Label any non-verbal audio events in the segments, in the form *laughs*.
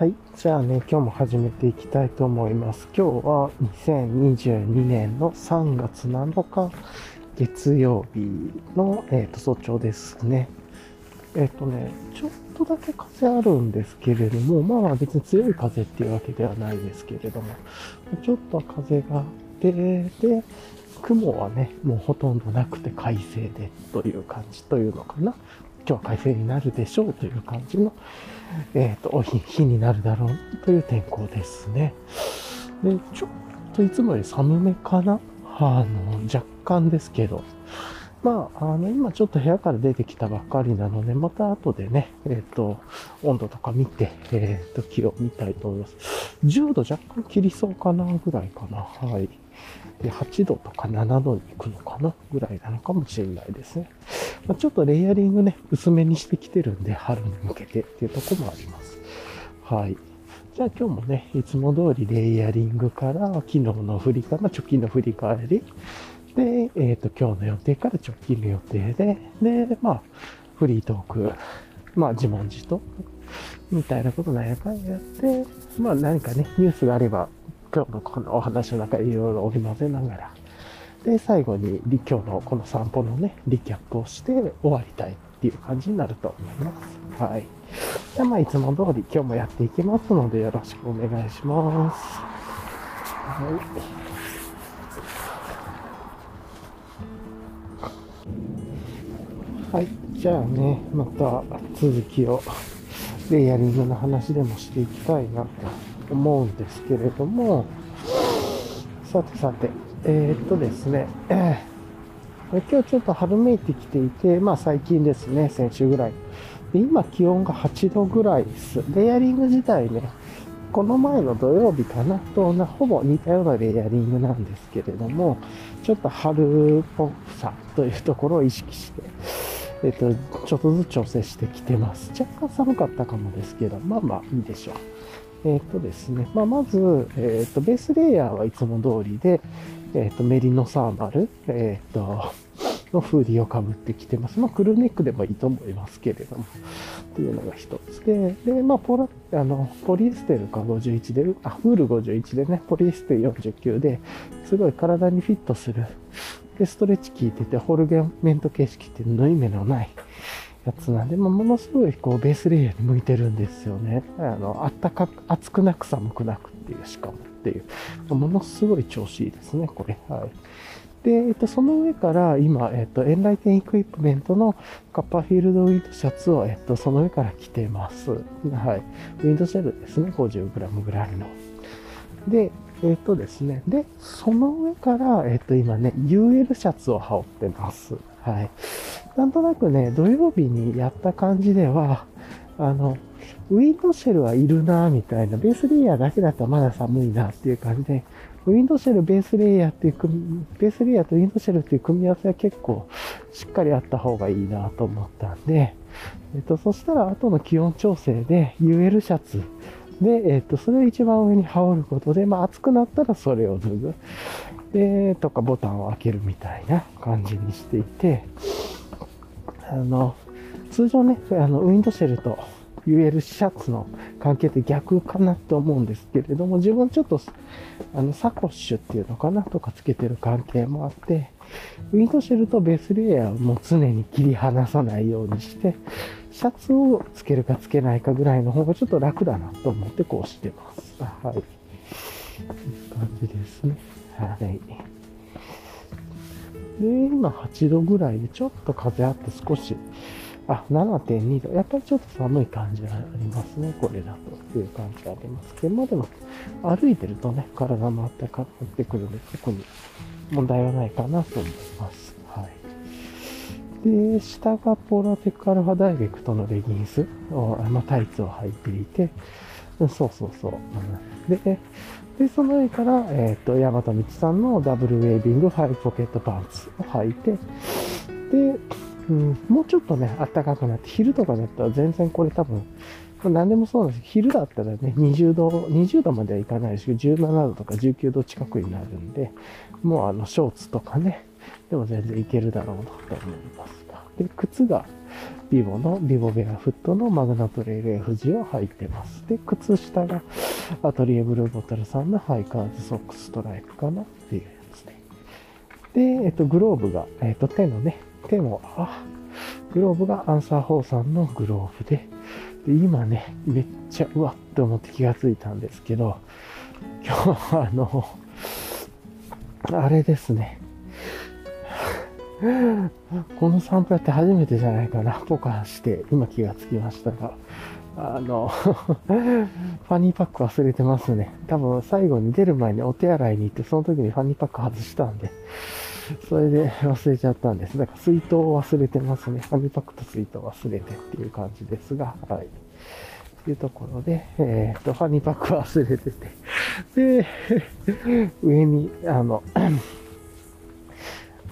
はい。じゃあね、今日も始めていきたいと思います。今日は2022年の3月7日月曜日の、えー、と早朝ですね。えっ、とね、ちょっとだけ風あるんですけれども、まあまあ別に強い風っていうわけではないですけれども、ちょっと風があって、で、雲はね、もうほとんどなくて快晴でという感じというのかな。今日は快晴になるでしょうという感じの、えっ、と、日になるだろうという天候ですね。で、ちょっといつもより寒めかな？あの、若干ですけど。まあ、あの、今ちょっと部屋から出てきたばっかりなので、また後でね、えっ、と、温度とか見て、えっ、と、気を見たいと思います。10度若干切りそうかなぐらいかな。はい。で、8度とか7度に行くのかなぐらいなのかもしれないですね。まあ、ちょっとレイヤリングね、薄めにしてきてるんで、春に向けてっていうとこもあります。はい。じゃあ今日もね、いつも通りレイヤリングから、昨日の振りか、まあ、直近の振り返り、で、えっ、と、今日の予定から直近の予定で、で、まあ、フリートーク、まあ、自問自答、みたいなことなんやかんやって、まあ、何かね、ニュースがあれば、今日のこのお話の中でいろいろ織り交ぜながら、で、最後に、今日のこの散歩のね、リキャップをして終わりたいっていう感じになると思います。はい。じゃあ、まあ、いつも通り今日もやっていきますので、よろしくお願いします。はい。はい。じゃあね、また続きを、レイヤリングの話でもしていきたいなと思うんですけれども、さてさて、えー、っとですね、えー今日ちょっと春めいてきていて、まあ最近ですね、先週ぐらい。で今気温が8度ぐらいです。レイヤリング自体ね、この前の土曜日かなとな、ほぼ似たようなレイヤリングなんですけれども、ちょっと春っぽさというところを意識して、えっ、と、ちょっとずつ調整してきてます。若干寒かったかもですけど、まあまあいいでしょう。えっ、とですね、まあまず、えっ、と、ベースレイヤーはいつも通りで、えっ、と、メリノサーマル、えっ、と、のフーディをかぶってきてます。まあ、クルーネックでもいいと思いますけれども、っていうのが一つで、で、まあ、ポラ、あの、ポリエステルか51で、あ、ウール51でね、ポリエステル49で、すごい体にフィットする。で、ストレッチ効いてて、ホルゲメント形式って縫い目のないやつなんで、まあ、ものすごい、こう、ベースレイヤーに向いてるんですよね。あの、あったかく、熱くなく寒くなくっていう、しかもっていう、ものすごい調子いいですね、これ。はい。で、えっと、その上から今、えっと、エンライテンエクイプメントのカッパーフィールドウィンドシャツを、えっと、その上から着てます。はい。ウィンドシェルですね、50g ぐらいの。で、えっとですね。で、その上から、えっと、今ね、UL シャツを羽織ってます。はい。なんとなくね、土曜日にやった感じでは、あの、ウィンドシェルはいるなみたいな、ベースレイヤーだけだとまだ寒いなっていう感じで、ウィンドシェル、ベースレイヤーっていう組、ベースレイヤーとウィンドシェルっていう組み合わせは結構しっかりあった方がいいなと思ったんで、えっと、そしたら後の気温調整で UL シャツで、えっと、それを一番上に羽織ることで、まあ暑くなったらそれを脱ぐ。で、とかボタンを開けるみたいな感じにしていて、あの、通常ね、あの、ウィンドシェルと UL シャツの関係って逆かなと思うんですけれども、自分ちょっと、あの、サコッシュっていうのかなとかつけてる関係もあって、ウィンドシェルとベースレイヤーをもう常に切り離さないようにして、シャツをつけるかつけないかぐらいの方がちょっと楽だなと思ってこうしてます。はい。いい感じですね。はい。で、今8度ぐらいでちょっと風あって少しあ、7.2度。やっぱりちょっと寒い感じがありますね。これだという感じがありますけど、まあでも、歩いてるとね、体もあったかくなってくるので、特に問題はないかなと思います。はい。で、下がポーラテックアルファダイレクトのレギンスを、あタイツを履いていて、そうそうそう。で、で、その上から、えっ、と、ヤマトミチさんのダブルウェービングファイブポケットパンツを履いて、で、うん、もうちょっとね、暖かくなって、昼とかだったら全然これ多分、何でもそうなんですけど、昼だったらね、20度、20度まではいかないですけど、17度とか19度近くになるんで、もうあの、ショーツとかね、でも全然いけるだろうなと思います。で、靴が、Vivo の Vivobarefoot の Magna Trail FG を履いてます。で、靴下が Atelier BlueBottle さんのハイカーズソックストライプかなっていうやつで。で、えっと、グローブが、えっと、手のね、手も、あ、グローブが Answer4 さんのグローブで、で、今ね、めっちゃ、うわって思って気がついたんですけど、今日はあの、あれですね。この散歩やって初めてじゃないかな、ポカして、今気がつきましたが、あの、*laughs* ファニーパック忘れてますね。多分最後に出る前にお手洗いに行って、その時にファニーパック外したんで、それで忘れちゃったんです。だから水筒を忘れてますね。ファニーパックと水筒忘れてっていう感じですが、はい。というところで、えっ、と、ファニーパック忘れてて、で、上に、あの、*clears throat*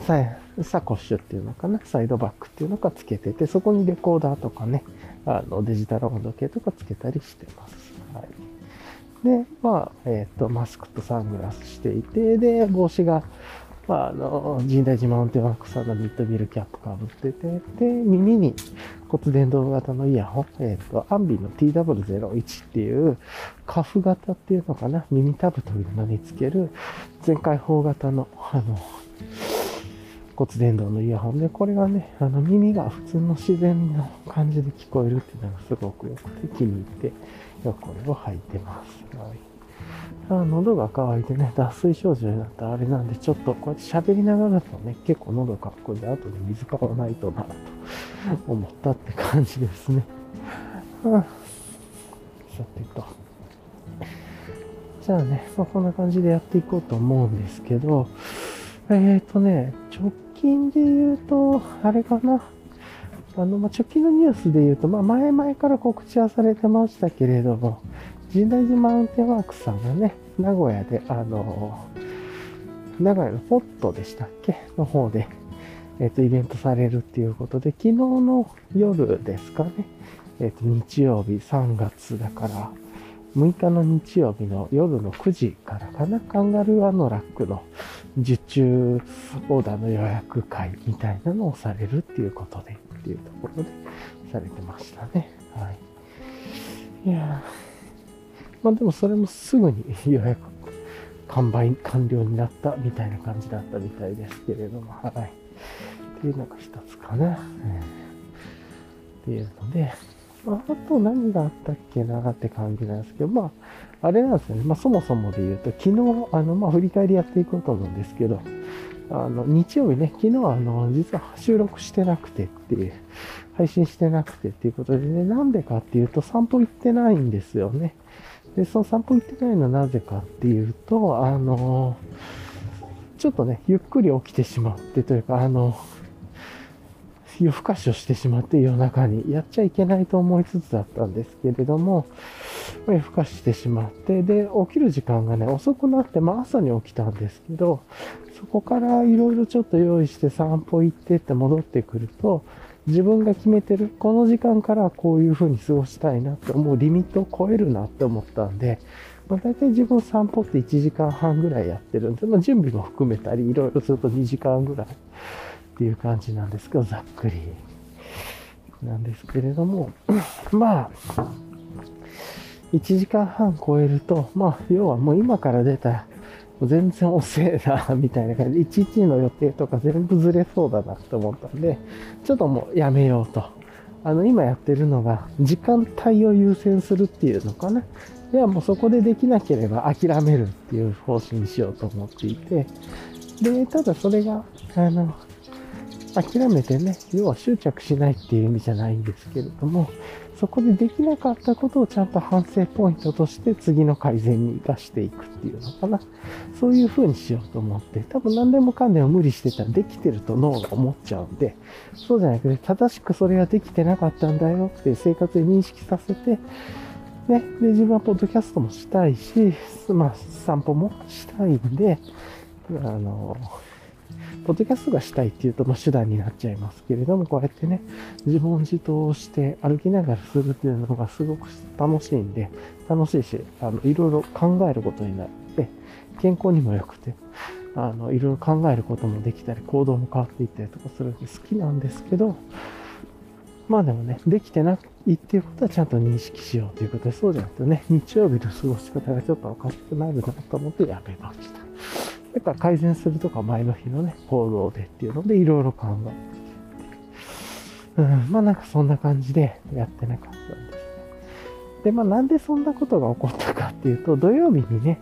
さサコッシュっていうのかな、サイドバックっていうのがつけてて、そこにレコーダーとかね、あの、デジタル温度計とかつけたりしてます。はい。で、まあ、えっ、ー、と、マスクとサングラスしていて、で、帽子が、まあ、あの、神代寺マウンテンワークさんのミッドビルキャップかぶってて、で、耳に骨伝導型のイヤホン、えっ、ー、と、アンビの TW01 っていう、カフ型っていうのかな、耳タブというのにつける、全開放型の、あの、骨伝導のイヤホンで、これがね、あの耳が普通の自然な感じで聞こえるっていうのがすごく良くて気に入って、よくこれを履いてます。はい。あ喉が渇いてね、脱水症状になったらあれなんで、ちょっとこうやって喋りながらだとね、結構喉かっこいいんで、後で水買わないとな、と思ったって感じですね。はあ、さてと。じゃあね、まあ、こんな感じでやっていこうと思うんですけど、えっ、ー、とね、直近で言うと、あれかな。あの、ま、直近のニュースで言うと、まあ、前々から告知はされてましたけれども、神代寺マウンテンワークさんがね、名古屋で、あの、名古屋のポットでしたっけ？の方で、えっ、と、イベントされるっていうことで、昨日の夜ですかね、えっ、と、日曜日3月だから、6日の日曜日の夜の9時からかな、カンガルーアノラックの受注オーダーの予約会みたいなのをされるっていうことで、っていうところでされてましたね。はい。いやまあでもそれもすぐに予約完売完了になったみたいな感じだったみたいですけれども、はい。っていうのが一つかな。うん、っていうので、まあ、あと何があったっけなって感じなんですけど、まあ、あれなんですよね。まあ、そもそもで言うと、昨日、あの、まあ、振り返りやっていこうと思うんですけど、あの、日曜日ね、昨日あの、実は収録してなくてっていう、配信してなくてっていうことでね、なんでかっていうと散歩行ってないんですよね。で、その散歩行ってないのはなぜかっていうと、あの、ちょっとね、ゆっくり起きてしまってというか、あの、夜更かしをしてしまって夜中にやっちゃいけないと思いつつだったんですけれども、夜更かししてしまって、で、起きる時間がね、遅くなって、まあ朝に起きたんですけど、そこからいろいろちょっと用意して散歩行ってって戻ってくると、自分が決めてる、この時間からこういう風に過ごしたいなって思うリミットを超えるなって思ったんで、まあ、大体自分散歩って1時間半ぐらいやってるんで、まあ、準備も含めたり、いろいろすると2時間ぐらいっていう感じなんですけど、ざっくり。なんですけれども、*clears throat* まあ、1時間半超えると、まあ、要はもう今から出た全然遅えな、みたいな感じで、1日の予定とか全部ずれそうだなって思ったんで、ちょっともうやめようと。あの、今やってるのが、時間帯を優先するっていうのかな。いや、もうそこでできなければ諦めるっていう方針にしようと思っていて、で、ただそれが、あの、諦めてね、要は執着しないっていう意味じゃないんですけれども、そこでできなかったことをちゃんと反省ポイントとして次の改善に活かしていくっていうのかな。そういう風にしようと思って、多分何でもかんでも無理してたらできてると脳が思っちゃうんで、そうじゃなくて正しくそれができてなかったんだよって生活で認識させて、ね、で、自分はポッドキャストもしたいし、まあ、散歩もしたいんで、あの、ポッドキャストがしたいっていうと、まあ、手段になっちゃいますけれども、こうやってね、自問自答して歩きながらするっていうのがすごく楽しいんで、楽しいし、あの、いろいろ考えることになって、健康にも良くて、あの、いろいろ考えることもできたり、行動も変わっていったりとかするんで好きなんですけど、まあでもね、できてないっていうことはちゃんと認識しようということで、そうじゃなくてね、日曜日の過ごし方がちょっとおかしくなるなと思ってやめました。だから改善するとか前の日のね、行動でっていうのでいろいろ考えてうん、まあなんかそんな感じでやってなかったんですね。で、まあなんでそんなことが起こったかっていうと、土曜日にね、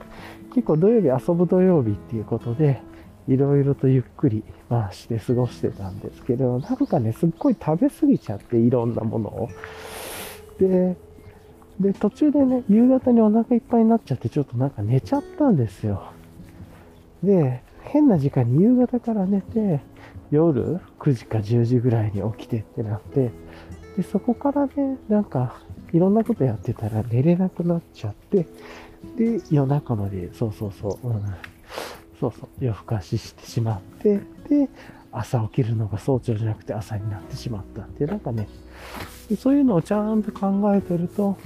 結構土曜日遊ぶ土曜日っていうことで、いろいろとゆっくり、まあして過ごしてたんですけど、なんかね、すっごい食べ過ぎちゃって、いろんなものを。で、で、途中でね、夕方にお腹いっぱいになっちゃって、ちょっとなんか寝ちゃったんですよ。で、変な時間に夕方から寝て、夜9時か10時ぐらいに起きてってなって、で、そこからね、なんか、いろんなことやってたら寝れなくなっちゃって、で、夜中まで、そうそうそう、うん、そうそう、夜更かししてしまって、で、朝起きるのが早朝じゃなくて朝になってしまったっていう、なんかね、そういうのをちゃんと考えてると、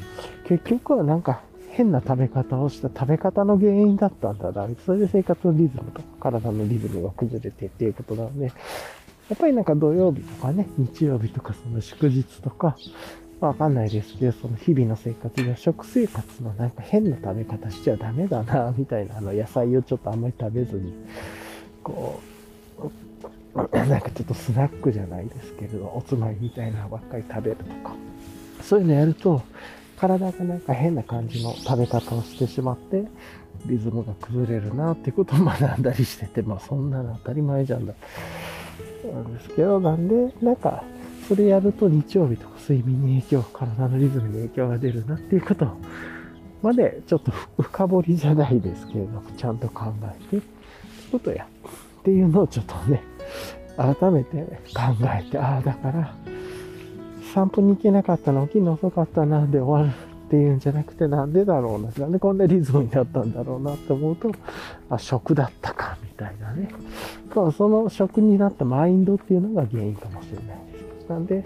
結局はなんか変な食べ方をした食べ方の原因だったんだな。それで生活のリズムとか体のリズムが崩れてっていうことなので、やっぱりなんか土曜日とかね、日曜日とかその祝日とか、わかんないですけど、その日々の生活で食生活のなんか変な食べ方しちゃダメだな、みたいな、あの野菜をちょっとあんまり食べずに、こう、なんかちょっとスナックじゃないですけれど、おつまみみたいなのばっかり食べるとか、そういうのやると、体がなんか変な感じの食べ方をしてしまって、リズムが崩れるなっていうことを学んだりしてて、まあそんなの当たり前じゃんだ。なんですけど、なんで、なんか、それやると日曜日とか睡眠に影響、体のリズムに影響が出るなっていうことまで、ちょっと深掘りじゃないですけれども、ちゃんと考えて、ってことや、っていうのをちょっとね、改めて考えて、ああ、だから、散歩に行けなかったの、起きるの遅かったな、で終わるっていうんじゃなくて、なんでだろうな、なんでこんなリズムになったんだろうなって思うと、あ、食だったか、みたいなね。その食になったマインドっていうのが原因かもしれないです。なんで、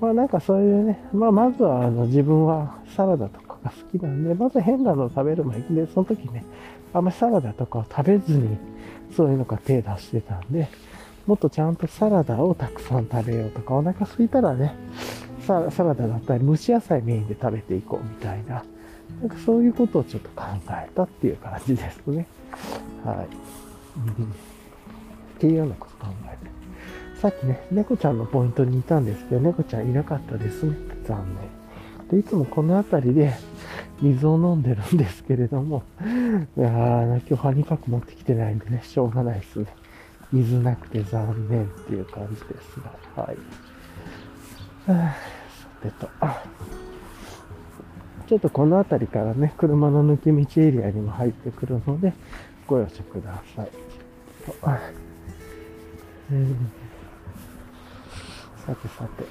まあなんかそういうね、まあまずはあの自分はサラダとかが好きなんで、まず変なのを食べる前に、で、その時ね、あんまりサラダとかを食べずに、そういうのが手出してたんで、もっとちゃんとサラダをたくさん食べようとか、お腹空いたらね、ササラダだったり蒸し野菜メインで食べていこうみたいな、なんかそういうことをちょっと考えたっていう感じですね。はい。っていうようなこと考えて。さっきね、猫ちゃんのポイントにいたんですけど、猫ちゃんいなかったですね。残念。で、いつもこの辺りで水を飲んでるんですけれども、いやー、今日ハニーパック持ってきてないんでね、しょうがないですね。水なくて残念っていう感じですが、はい。さてと、ちょっとこの辺りからね、車の抜け道エリアにも入ってくるので、ご容赦ください。えー、さてさて。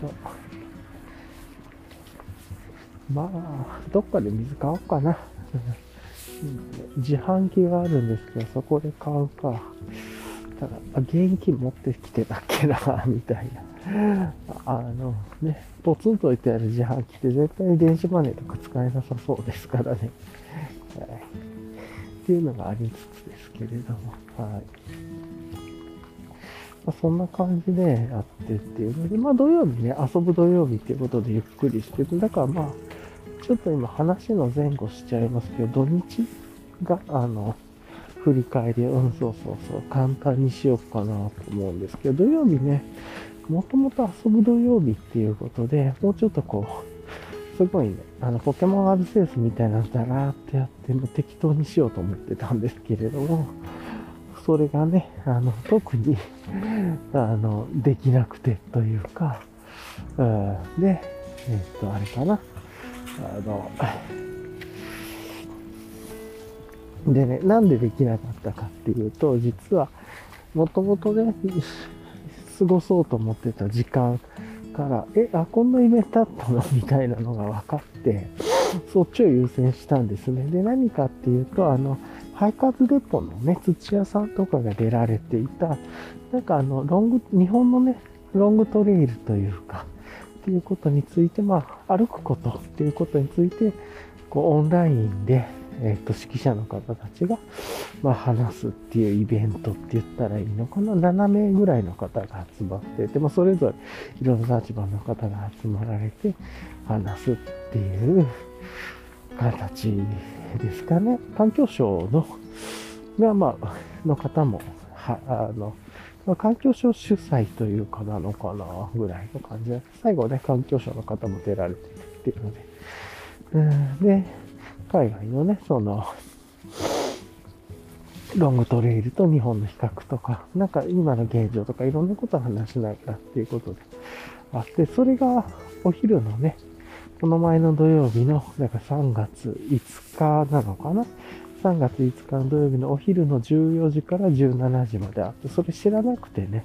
とまあ、どっかで水買おうかな。*laughs* 自販機があるんですけど、そこで買うか。ただ、現金持ってきてたっけな、みたいな。あのね、ポツンと置いてある自販機って絶対に電子マネーとか使えなさそうですからね。はい、っていうのがありつつですけれども、はい。まあ、そんな感じでやってっていうので、まあ土曜日ね、遊ぶ土曜日っていうことでゆっくりしてる。だからまあ、ちょっと今話の前後しちゃいますけど、土日が、あの、振り返り、うん、そうそうそう、簡単にしようかなと思うんですけど、土曜日ね、もともと遊ぶ土曜日っていうことで、もうちょっとこう、すごいね、あの、ポケモンアルセウスみたいなのだらーってやって、も適当にしようと思ってたんですけれども、それがね、あの、特に、あの、できなくてというか、うん、で、えっと、あれかな。あの、でね、なんでできなかったかっていうと、実は、もともとね、過ごそうと思ってた時間から、え、あ、こんなイベントあったの？みたいなのが分かって、そっちを優先したんですね。で、何かっていうと、あの、ハイカーズデポのね、土屋さんとかが出られていた、なんかあの、ロング、日本のね、ロングトレイルというか、っていうことについて、まあ、歩くことっていうことについて、こう、オンラインで、えっ、と、指揮者の方たちが、まあ、話すっていうイベントって言ったらいいのかな。7名ぐらいの方が集まってて、まあ、それぞれいろんな立場の方が集まられて話すっていう形ですかね。環境省の、が、まあ、の方も、は、あの、まあ、環境省主催というかなのかな、ぐらいの感じで、最後ね、環境省の方も出られててっていうので、うん。で、海外のね、その、ロングトレイルと日本の比較とか、なんか今の現状とかいろんなことを話しながらっていうことであって、それがお昼のね、この前の土曜日の、だか3月5日なのかな ?3 月5日の土曜日のお昼の14時から17時まであって、それ知らなくてね。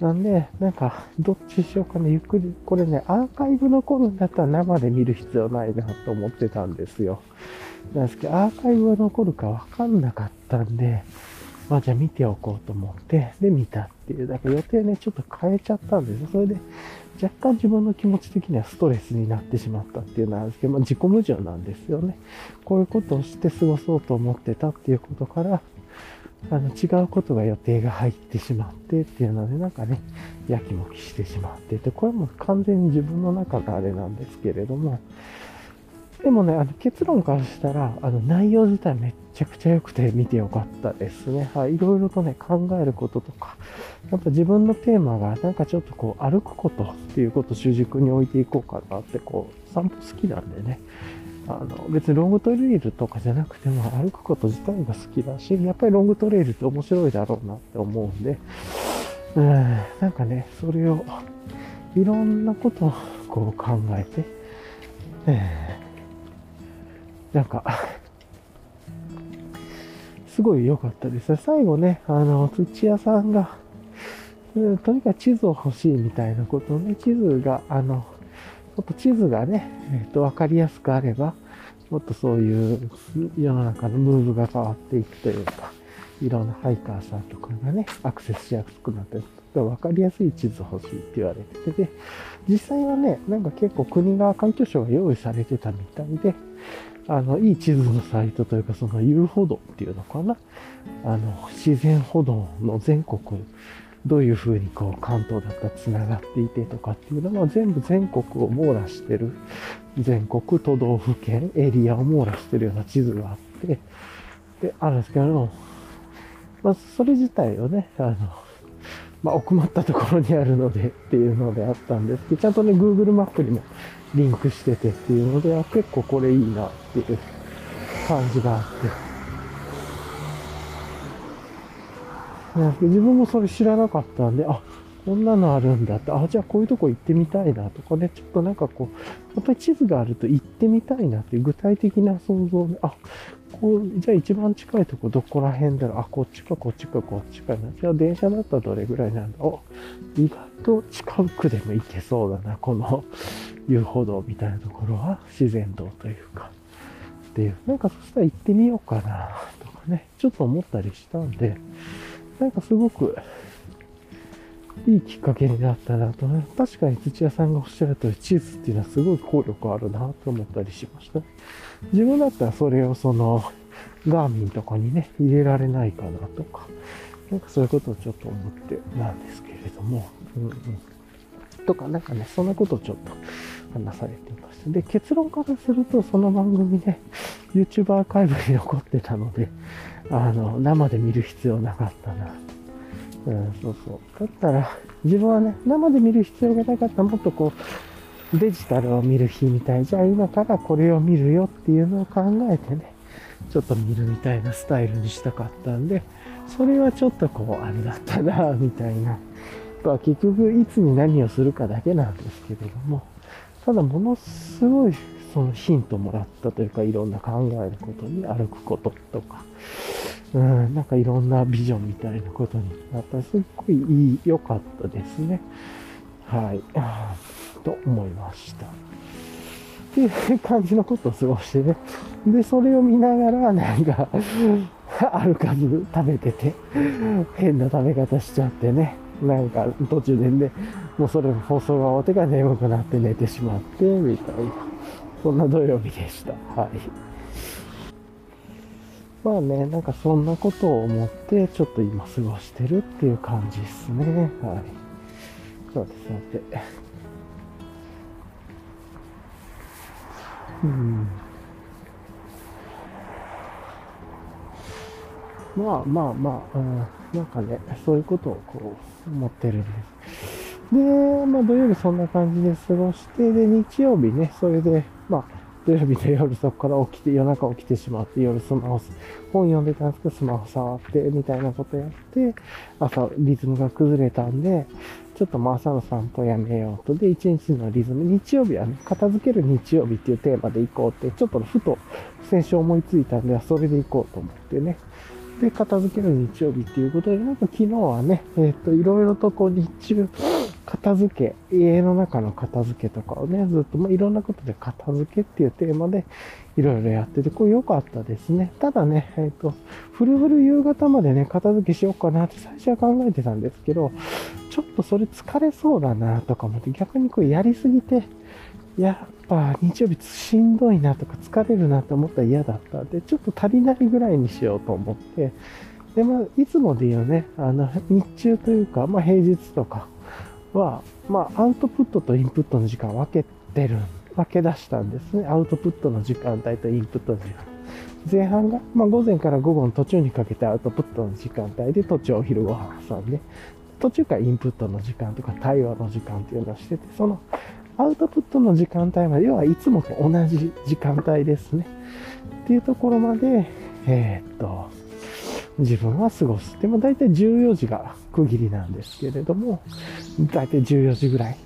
なんで、なんか、どっちしようかな。ゆっくり、これね、アーカイブ残るんだったら生で見る必要ないなと思ってたんですよ。なんですけど、アーカイブが残るかわかんなかったんで、まあじゃあ見ておこうと思って、で見たっていう。だから予定ね、ちょっと変えちゃったんですよ。それで、若干自分の気持ち的にはストレスになってしまったっていうのはあるんですけど、まあ、自己矛盾なんですよね。こういうことをして過ごそうと思ってたっていうことから、あの違うことが予定が入ってしまってっていうので、なんかね、やきもきしてしまってて、これも完全に自分の中のあれなんですけれども、でもね、あの結論からしたら、あの内容自体めっちゃくちゃ良くて見てよかったですね。はい。いろいろとね、考えることとか、やっぱ自分のテーマがなんかちょっとこう歩くことっていうことを主軸に置いていこうかなってこう散歩好きなんでね。あの別にロングトレイルとかじゃなくても歩くこと自体が好きだし、やっぱりロングトレイルって面白いだろうなって思うんで、うん、なんかね、それをいろんなことをこう考えて、えー、なんか、すごい良かったです。最後ね、あの、土屋さんが、とにかく地図を欲しいみたいなことね、地図が、あの、もっと地図がね、えっ、と、わかりやすくあれば、もっとそういう世の中のムーブが変わっていくというか、いろんなハイカーさんとかがね、アクセスしやすくなって、わかりやすい地図欲しいって言われてて、実際はね、なんか結構国が環境省が用意されてたみたいで、あの、いい地図のサイトというか、その遊歩道っていうのかな？あの、自然歩道の全国どういうふうにこう関東だったら繋がっていてとかっていうのは全部全国を網羅してる、全国都道府県エリアを網羅してるような地図があって、で、あるんですけど、まあ、それ自体をね、あの、まあ、奥まったところにあるのでっていうのであったんですけど、ちゃんとね、Google マップにもリンクしててっていうので、結構これいいなっていう感じがあって、自分もそれ知らなかったんで、あ、こんなのあるんだって、あ、じゃあこういうとこ行ってみたいなとかね、ちょっとなんかこう、やっぱり地図があると行ってみたいなっていう具体的な想像で、あ、こう、じゃあ一番近いとこどこら辺だろう、あ、こっちかこっちかこっちかな。じゃあ電車だったらどれぐらいなんだお、意外と近くでも行けそうだな、この遊歩道みたいなところは。自然道というか。っていう。なんかそしたら行ってみようかな、とかね、ちょっと思ったりしたんで、なんかすごくいいきっかけになったなとね。確かに土屋さんがおっしゃる通り、地図っていうのはすごい効力あるなと思ったりしました。自分だったらそれをその、ガーミンとかにね、入れられないかなとか、なんかそういうことをちょっと思ってなんですけれども、うんうん。とか、なんかね、そんなことをちょっと話されてました。で、結論からすると、その番組ね、YouTube アーカイブに残ってたので、あの、生で見る必要なかったな。うん、そうそう。だったら、自分はね、生で見る必要がなかったら、もっとこう、デジタルを見る日みたい。じゃあ今からこれを見るよっていうのを考えてね、ちょっと見るみたいなスタイルにしたかったんで、それはちょっとこう、あれだったな、みたいな。まあ結局、いつに何をするかだけなんですけれども、ただものすごいそのヒントもらったというか、いろんな考えることに歩くこととか、うん、なんかいろんなビジョンみたいなことになった。すっごいいい、良かったですね。はい。*laughs* と思いました。っていう *laughs* 感じのことを過ごしてね。で、それを見ながら、なんか歩かず食べてて、*laughs* 変な食べ方しちゃってね。なんか途中でね、もうそれ放送が終わってから眠くなって寝てしまって、みたいな。そんな土曜日でした。はい。まあね、なんかそんなことを思って、ちょっと今過ごしてるっていう感じですね。はい。そうです、さて。うん。まあまあまあ、うん、なんかね、そういうことをこう思ってるんです。で、まあ土曜日そんな感じで過ごして、で、日曜日ね、それで、まあ、土曜日の夜そこから起きて、夜中起きてしまって、夜スマホ、本読んでたんですけど、スマホ触って、みたいなことやって、朝リズムが崩れたんで、ちょっともう朝の散歩やめようと。で、一日のリズム、日曜日はね、片付ける日曜日っていうテーマで行こうって、ちょっとふと先週思いついたんで、それで行こうと思ってね。で、片付ける日曜日っていうことで、なんか昨日はね、えっ、と、いろいろとこう日中、片付け、家の中の片付けとかをね、ずっと、まあ、いろんなことで片付けっていうテーマでいろいろやってて、これ良かったですね。ただね、えっ、ー、と、フルフル夕方までね、片付けしようかなって最初は考えてたんですけど、ちょっとそれ疲れそうだなとか思って、逆にこうやりすぎて、やっぱ日曜日しんどいなとか疲れるなって思ったら嫌だったんで、ちょっと足りないぐらいにしようと思って、で、まあ、いつもで言うね、あの、日中というか、まあ、平日とか、は、まあ、アウトプットとインプットの時間分けてる、分け出したんですね。アウトプットの時間帯とインプットの時間。前半が、まあ、午前から午後の途中にかけてアウトプットの時間帯で途中お昼ご飯挟んで、途中からインプットの時間とか対話の時間っていうのをしてて、そのアウトプットの時間帯まで、要はいつもと同じ時間帯ですね。っていうところまで、えー、っと、自分は過ごす。でも大体14時が区切りなんですけれども、大体14時ぐらい。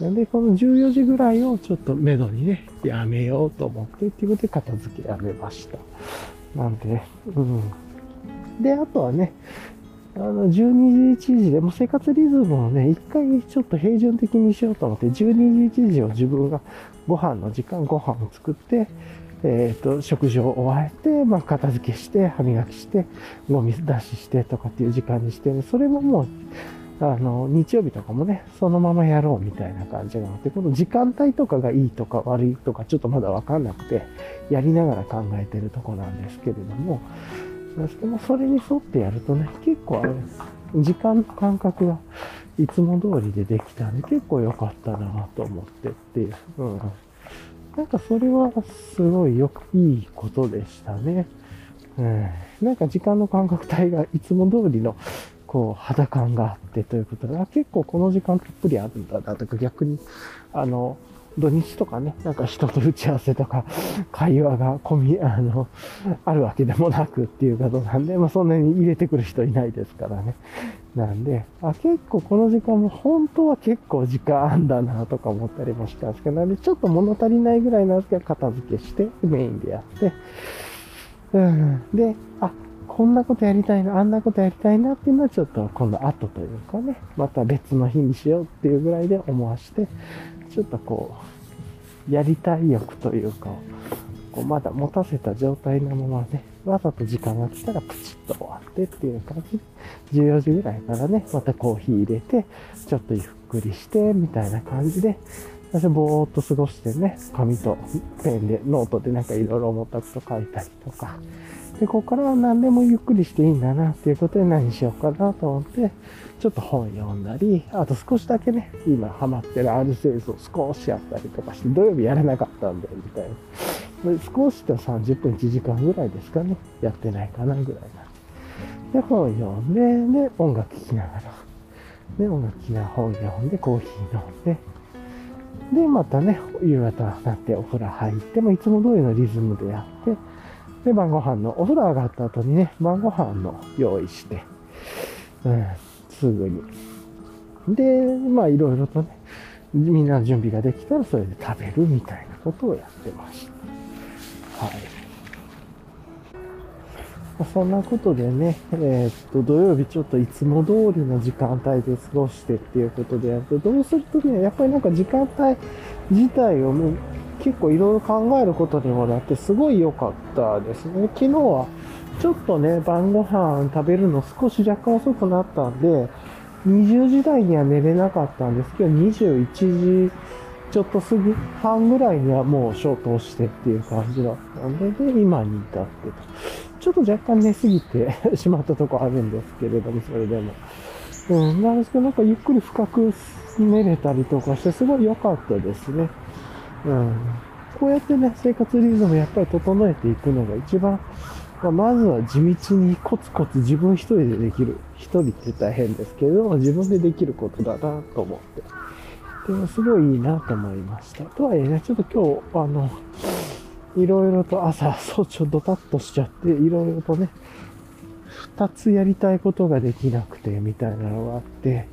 なんで、この14時ぐらいをちょっと目処にね、やめようと思ってっていうことで片付けやめました。なんで、うん。で、あとはね、あの、12時、1時で、も生活リズムをね、一回ちょっと平準的にしようと思って、12時、1時を自分がご飯の時間、ご飯を作って、え、ー、と、食事を終えて、まあ、片付けして、歯磨きして、ゴミ出ししてとかっていう時間にして、ね、それももう、あの、日曜日とかもね、そのままやろうみたいな感じがあって、この時間帯とかがいいとか悪いとか、ちょっとまだわかんなくて、やりながら考えてるとこなんですけれども、でもそれに沿ってやるとね、結構あれ、時間の感覚がいつも通りでできたんで、結構良かったなと思ってっていう。うんなんかそれはすごいよく、いいことでしたね。うん。なんか時間の感覚帯がいつも通りの、こう、肌感があってということで、あ、結構この時間たっぷりあるんだなとか、逆に、あの、土日とかね、なんか人と打ち合わせとか、会話が込み、あの、あるわけでもなくっていうことなんで、まあそんなに入れてくる人いないですからね。なんで、あ、結構この時間も本当は結構時間あんだなとか思ったりもしたんですけど、なんでちょっと物足りないぐらいなんですけど、片付けしてメインでやって、うん。で、あ、こんなことやりたいな、あんなことやりたいなっていうのはちょっと今度後というかね、また別の日にしようっていうぐらいで思わして、ちょっとこう、やりたい欲というか、こうまだ持たせた状態のままね、わざと時間が来たらプチッと終わってっていう感じ。で、14時ぐらいからね、またコーヒー入れて、ちょっとゆっくりして、みたいな感じで、私ぼーっと過ごしてね、紙とペンで、ノートでなんかいろいろ思ったこと書いたりとか、で、ここからは何でもゆっくりしていいんだなっていうことで何しようかなと思って、ちょっと本読んだり、あと少しだけね、今ハマってるアルセウスを少しやったりとかして、土曜日やらなかったんで、みたいな。少しと30分1時間ぐらいですかね。やってないかなぐらいなで。で、本読んで、で、音楽聴きながら。で、音楽聴きながら本読んで、コーヒー飲んで。で、またね、夕方になってお風呂入って、もいつも通りのリズムでやって、で、晩ご飯の、お風呂上がった後にね、晩ご飯の用意して、うん、すぐに。で、まあいろいろとね、みんな準備ができたらそれで食べるみたいなことをやってました。はい。そんなことでね、えー、っと、土曜日ちょっといつも通りの時間帯で過ごしてっていうことでやると、どうするとね、やっぱりなんか時間帯自体をもう結構いろいろ考えることにもなってすごい良かったですね。昨日はちょっとね、晩ご飯食べるの少し若干遅くなったんで、20時台には寝れなかったんですけど、21時ちょっと過ぎ、半ぐらいにはもう消灯してっていう感じだったんで、で、今に至ってと。ちちょっと若干寝すぎて *laughs* しまったとこあるんですけれども、それでも。うん、なんですけど、なんかゆっくり深く寝れたりとかして、すごい良かったですね。うん。こうやってね、生活リズムやっぱり整えていくのが一番、まあ、まずは地道にコツコツ自分一人でできる。一人って大変ですけれども、自分でできることだなと思って。でもすごいいいなと思いました。とはいえね、ちょっと今日、あの、いろいろと朝、早朝ドタッとしちゃって、いろいろとね、二つやりたいことができなくて、みたいなのがあって、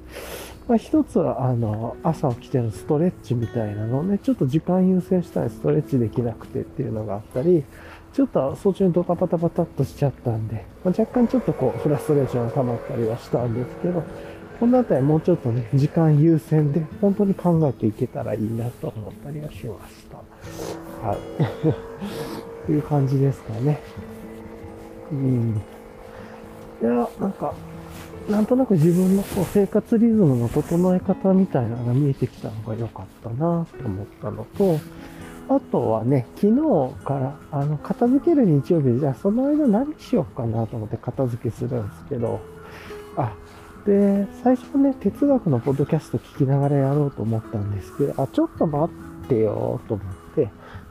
まあ、一つは、あの、朝起きてのストレッチみたいなのをね、ちょっと時間優先したいストレッチできなくてっていうのがあったり、ちょっと早朝にドタパタパタっとしちゃったんで、まあ、若干ちょっとこう、フラストレーションが溜まったりはしたんですけど、このあたりもうちょっとね、時間優先で、本当に考えていけたらいいなと思ったりはしました。はい。*laughs* という感じですかね。うん。いや、なんか、なんとなく自分のこう生活リズムの整え方みたいなのが見えてきたのが良かったなと思ったのと、あとはね、昨日から、あの、片付ける日曜日、じゃあその間何しようかなと思って片付けするんですけど、あ、で、最初ね、哲学のポッドキャスト聞きながらやろうと思ったんですけど、あ、ちょっと待ってよと思って、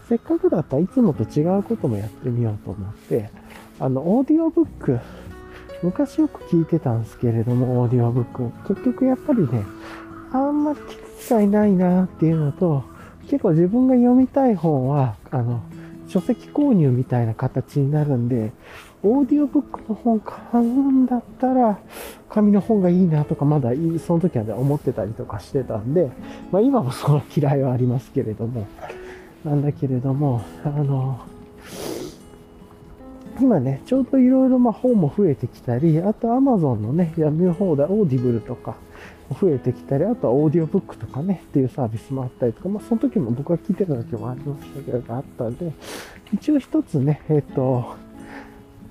せっかくだったらいつもと違うこともやってみようと思って、あの、オーディオブック、昔よく聞いてたんですけれども、オーディオブック。結局やっぱりね、あんまり聞く機会ないなっていうのと、結構自分が読みたい本は、あの、書籍購入みたいな形になるんで、オーディオブックの本買うんだったら、紙の本がいいなとか、まだその時はね、思ってたりとかしてたんで、まあ今もその嫌いはありますけれども、なんだけれども、あの、今ね、ちょうどいろいろま本も増えてきたり、あと Amazon のね、読み放題、 Audible とか増えてきたり、あとはオーディオブックとかね、っていうサービスもあったりとか、まあその時も僕が聞いてた時もありましたけど、あったんで、一応一つね、えっ、と、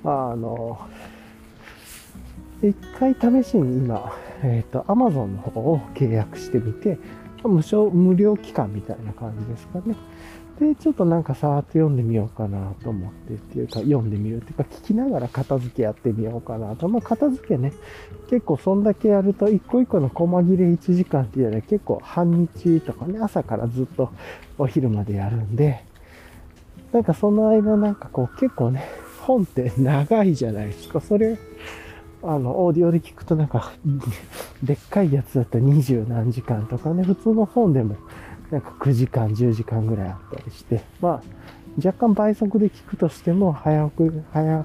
あの、一回試しに今、えっ、と、Amazon の方を契約してみて、無償、無料期間みたいな感じですかね。で、ちょっとなんかさーっと読んでみようかなと思ってっていうか、読んでみるっていうか、聞きながら片付けやってみようかなと。まあ、片付けね、結構そんだけやると、一個一個の細切れ1時間っていうのは結構半日とかね、朝からずっとお昼までやるんで、なんかその間なんかこう結構ね、本って長いじゃないですか。それ、あの、オーディオで聞くとなんか、でっかいやつだったら20何時間とかね、普通の本でもなんか9時間、10時間ぐらいあったりして、まあ、若干倍速で聞くとしても、早く、早、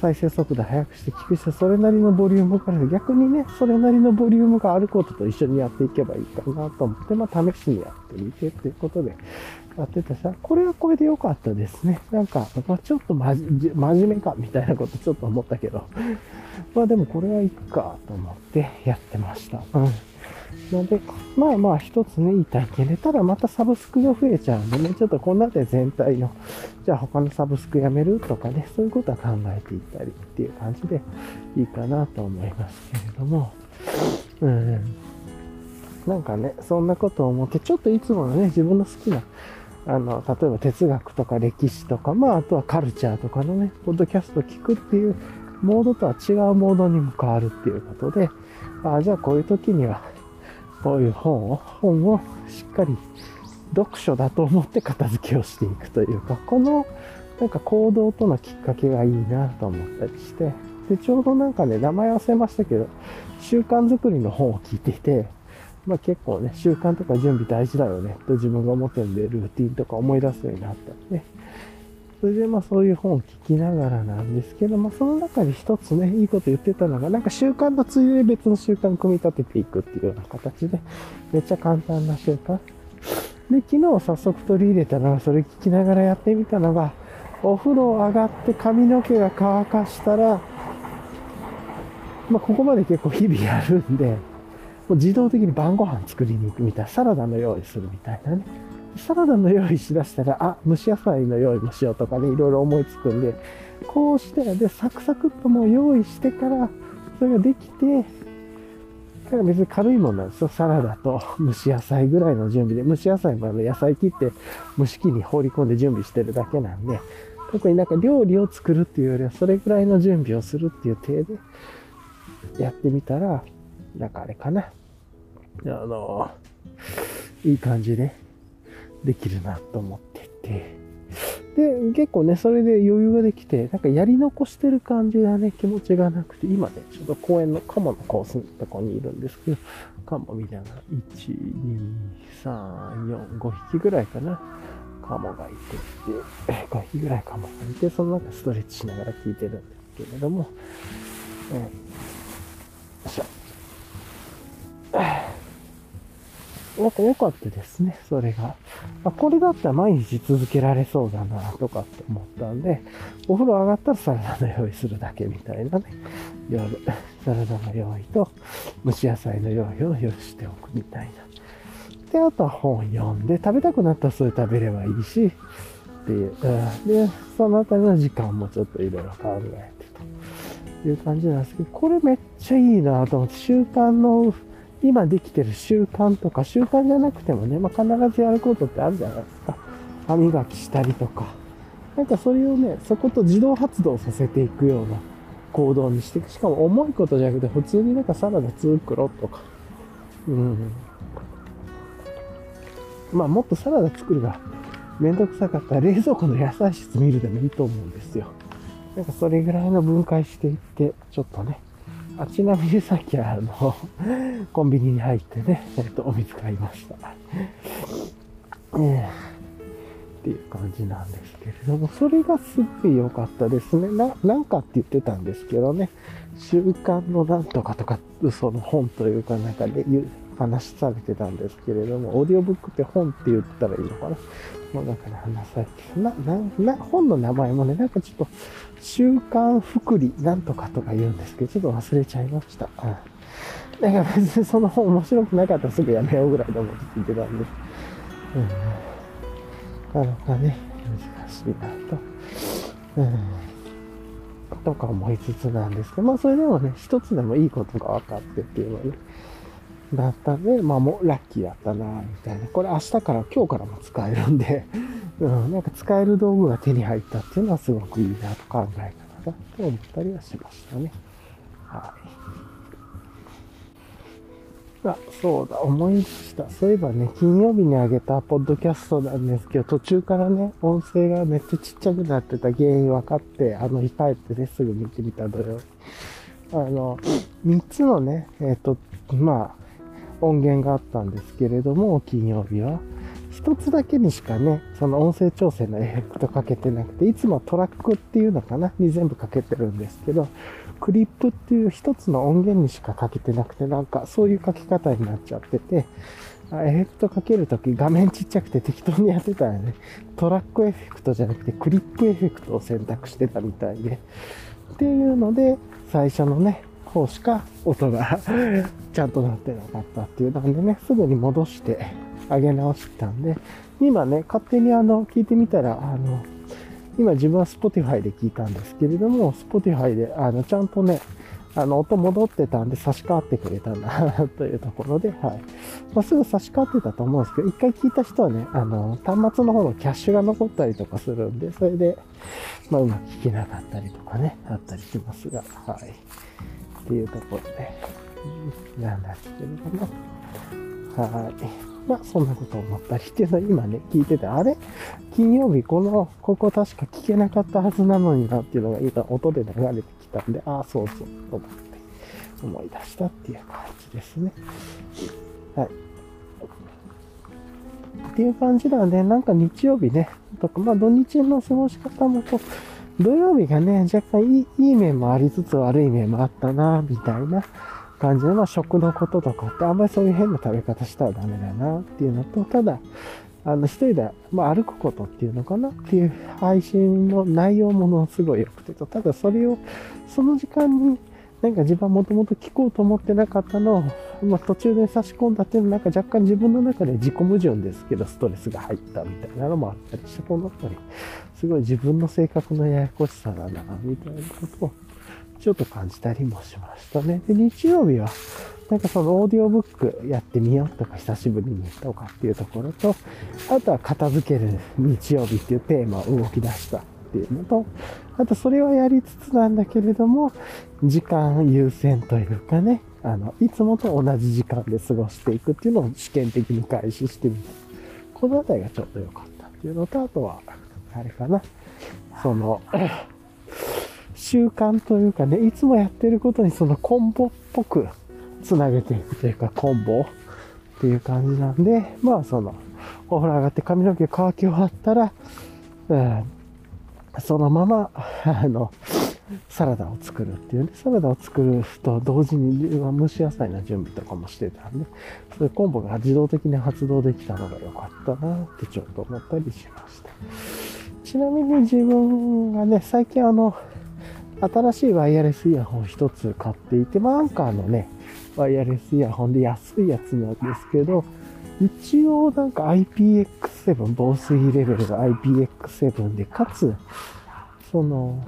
再生速度早くして聞くし、それなりのボリュームがある。逆にね、それなりのボリュームがあることと一緒にやっていけばいいかなと思って、まあ、試しにやってみてっていうことで、やってたし、これはこれで良かったですね。なんか、まあ、ちょっとまじ、真面目かみたいなことちょっと思ったけど、まあでもこれはいいかと思ってやってました。うん。ので、まあまあ一つね、いい体験で、ただまたサブスクが増えちゃうんでね、ちょっとこんなで全体の、じゃあ他のサブスクやめるとかね、そういうことは考えていったりっていう感じでいいかなと思いますけれども、うん。なんかね、そんなことを思って、ちょっといつものね、自分の好きな、あの、例えば哲学とか歴史とか、まあ、あとはカルチャーとかのね、ポッドキャスト聞くっていうモードとは違うモードにも変わるっていうことで、ああ、じゃあこういう時には、こういう本を、本をしっかり読書だと思って片付けをしていくというか、このなんか行動とのきっかけがいいなと思ったりして、で、ちょうどなんかね、名前忘れましたけど、習慣づくりの本を聞いていて、まあ結構ね、習慣とか準備大事だよね、と自分が思ってるんで、ルーティンとか思い出すようになったりね。それでまあそういう本を聞きながらなんですけど、まあその中で一つね、いいこと言ってたのが、なんか習慣のついで別の習慣組み立てていくっていうような形で、めっちゃ簡単な習慣。で、昨日早速取り入れたのが、それ聞きながらやってみたのが、お風呂上がって髪の毛が乾かしたら、まあここまで結構日々やるんで、もう自動的に晩ご飯作りに行くみたいな、サラダの用意するみたいなね。サラダの用意しだしたら、あ、蒸し野菜の用意もしようとかね、いろいろ思いつくんで、こうして、で、サクサクっともう用意してから、それができて、だから別に軽いもんなんですよ。サラダと *laughs* 蒸し野菜ぐらいの準備で、蒸し野菜もあの野菜切って蒸し器に放り込んで準備してるだけなんで、特になんか料理を作るっていうよりは、それぐらいの準備をするっていう体でやってみたら、なんかあれかな。あの、いい感じでできるなと思ってて。で、結構ね、それで余裕ができて、なんかやり残してる感じがね、気持ちがなくて、今ね、ちょっと公園のカモのコースのとこにいるんですけど、カモ見ながら、1、2、3、4、5匹ぐらいかな。カモがいてて、5匹ぐらいカモがいて、その中ストレッチしながら聞いてるんですけれども、えー、よいしょ。なんか良かったですね、それが。あ、これだったら毎日続けられそうだな、とかって思ったんで、お風呂上がったらサラダの用意するだけみたいなね、夜、サラダの用意と蒸し野菜の用意を用意しておくみたいな。で、あとは本読んで、食べたくなったらそれ食べればいいし、っていう。で、そのあたりの時間もちょっといろいろ考えてという感じなんですけど、これめっちゃいいなと思って、習慣の今できてる習慣とか、習慣じゃなくてもね、まあ、必ずやることってあるじゃないですか。歯磨きしたりとか。なんかそれをね、そこと自動発動させていくような行動にしていく、しかも重いことじゃなくて、普通になんかサラダ作ろうとか。うん。まあもっとサラダ作るがめんどくさかったら冷蔵庫の野菜室見るでもいいと思うんですよ。なんかそれぐらいの分解していって、ちょっとね、あちなみにさっきあの、*laughs* コンビニに入ってね、えっと、お水買いました。えー、っていう感じなんですけれども、それがすっごい良かったですね。な、なんかって言ってたんですけどね、習慣のなんとかとか、その本というかなんかでね、話されてたんですけれども、オーディオブックって本って言ったらいいのかな？の中で話されて、な、な、な、本の名前もね、なんかちょっと、週刊福利なんとかとか言うんですけど、ちょっと忘れちゃいました。うん。だから別にその本面白くなかったらすぐやめようぐらいで思って聞いてたんで。うん。なかなかね、難しいなと。うん。とか思いつつなんですけど、まあそれでもね、一つでもいいことが分かってっていうのはね、だったんで、まあもうラッキーだったな、みたいな。これ明日から今日からも使えるんで、*laughs* うん、なんか使える道具が手に入ったっていうのはすごくいいなと考え方だと思ったりはしましたね。はい。あ、そうだ、思い出した。そういえばね、金曜日にあげたポッドキャストなんですけど、途中からね、音声がめっちゃちっちゃくなってた原因分かって、あの、帰ってね、すぐ見てみた土曜日。あの、3つのね、えっ、ー、と、まあ、音源があったんですけれども、金曜日は。一つだけにしかね、その音声調整のエフェクトかけてなくて、いつもトラックっていうのかなに全部かけてるんですけど、クリップっていう一つの音源にしかかけてなくて、なんかそういう書き方になっちゃってて、エフェクトかけるとき画面ちっちゃくて適当にやってたらね、トラックエフェクトじゃなくてクリップエフェクトを選択してたみたいで、っていうので、最初のね、方しか音がちゃんとなってなかったっていうのでね、すぐに戻して上げ直したんで、今ね、勝手にあの、聞いてみたら、あの、今自分は Spotify で聞いたんですけれども、Spotify で、あの、ちゃんとね、あの、音戻ってたんで差し替わってくれたんだというところで、はい。まあ、すぐ差し替わってたと思うんですけど、一回聞いた人はね、あの、端末の方のキャッシュが残ったりとかするんで、それで、まあ、うまく聞けなかったりとかね、あったりしますが、はい。っていうところで、なんですけれども、はい。まあ、そんなこと思ったりっていうのは今ね、聞いてて、あれ金曜日この、ここ確か聞けなかったはずなのになっていうのが今音で流れてきたんで、ああ、そうそう、と思って思い出したっていう感じですね。はい。っていう感じなんで、なんか日曜日ね、とか、まあ土日の過ごし方もこう、土曜日がね、若干いいいい面もありつつ悪い面もあったな、みたいな感じで、まあ食のこととかってあんまりそういう変な食べ方したらダメだなっていうのと、ただ、あの、一人で、まあ歩くことっていうのかなっていう配信の内容ものすごい良くてと、ただそれを、その時間になんか自分はもともと聞こうと思ってなかったのを、まあ、途中で差し込んだっていうの、なんか若干自分の中で自己矛盾ですけど、ストレスが入ったみたいなのもあったりして、このやっぱり、すごい自分の性格のややこしさだな、みたいなことを、ちょっと感じたりもしましたね。で、日曜日は、なんかそのオーディオブックやってみようとか久しぶりにとかっていうところと、あとは片付ける日曜日っていうテーマを動き出したっていうのと、あとそれはやりつつなんだけれども、時間優先というかね、あの、いつもと同じ時間で過ごしていくっていうのを試験的に開始してみた。このあたりがちょうど良かったっていうのと、あとは、あれかな、その、習慣というかね、いつもやってることにそのコンボっぽくつなげていくというか、コンボっていう感じなんで、まあその、お風呂上がって髪の毛乾き終わったら、うん、そのまま、あの、サラダを作るっていうね、サラダを作ると同時に蒸し野菜の準備とかもしてたんで、そういうコンボが自動的に発動できたのが良かったなってちょっと思ったりしました。ちなみに自分がね、最近あの、新しいワイヤレスイヤホン一つ買っていて、まあ、アンカーのね、ワイヤレスイヤホンで安いやつなんですけど、一応なんか IPX7、防水レベルが IPX7 で、かつ、その、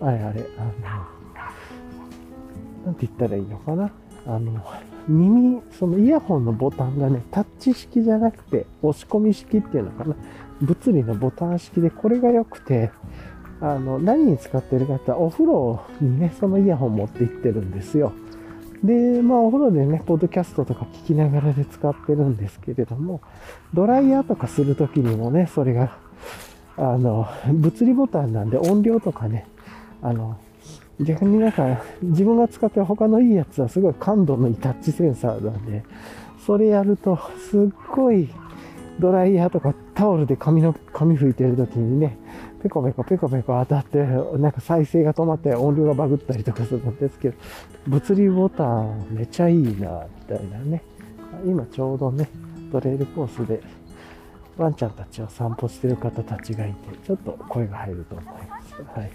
あれあれ、あの、なんて言ったらいいのかな？あの、耳、そのイヤホンのボタンがね、タッチ式じゃなくて、押し込み式っていうのかな？物理のボタン式で、これが良くて、あの、何に使ってるかってお風呂にね、そのイヤホン持って行ってるんですよ。で、まあお風呂でね、ポッドキャストとか聞きながらで使ってるんですけれども、ドライヤーとかするときにもね、それが、あの、物理ボタンなんで音量とかね、あの、逆になんか自分が使ってる他のいいやつはすごい感度のいいタッチセンサーなんで、それやるとすっごいドライヤーとかタオルで髪の、髪拭いてる時にね、ペコペコペコペコ当たって、なんか再生が止まって音量がバグったりとかするんですけど、物理ボタンめちゃいいな、みたいなね。今ちょうどね、トレイルコースでワンちゃんたちを散歩してる方たちがいて、ちょっと声が入ると思います。はい。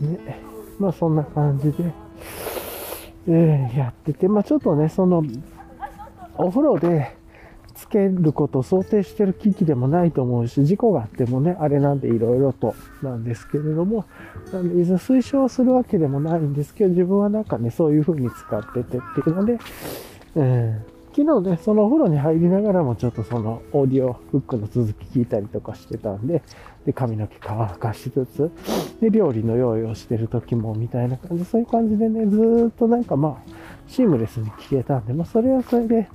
ね、まあそんな感じで、えー、やってて、まあちょっとね、その、お風呂でつけることを想定してる機器でもないと思うし、事故があってもね、あれなんでいろいろとなんですけれども、なんで、推奨するわけでもないんですけど、自分はなんかね、そういう風に使っててっていうので、えー昨日ね、そのお風呂に入りながらもちょっとそのオーディオフックの続き聞いたりとかしてたんで、で、髪の毛乾かしつつ、で、料理の用意をしてる時もみたいな感じ、そういう感じでね、ずーっとなんかまあ、シームレスに聞けたんで、まあ、それはそれで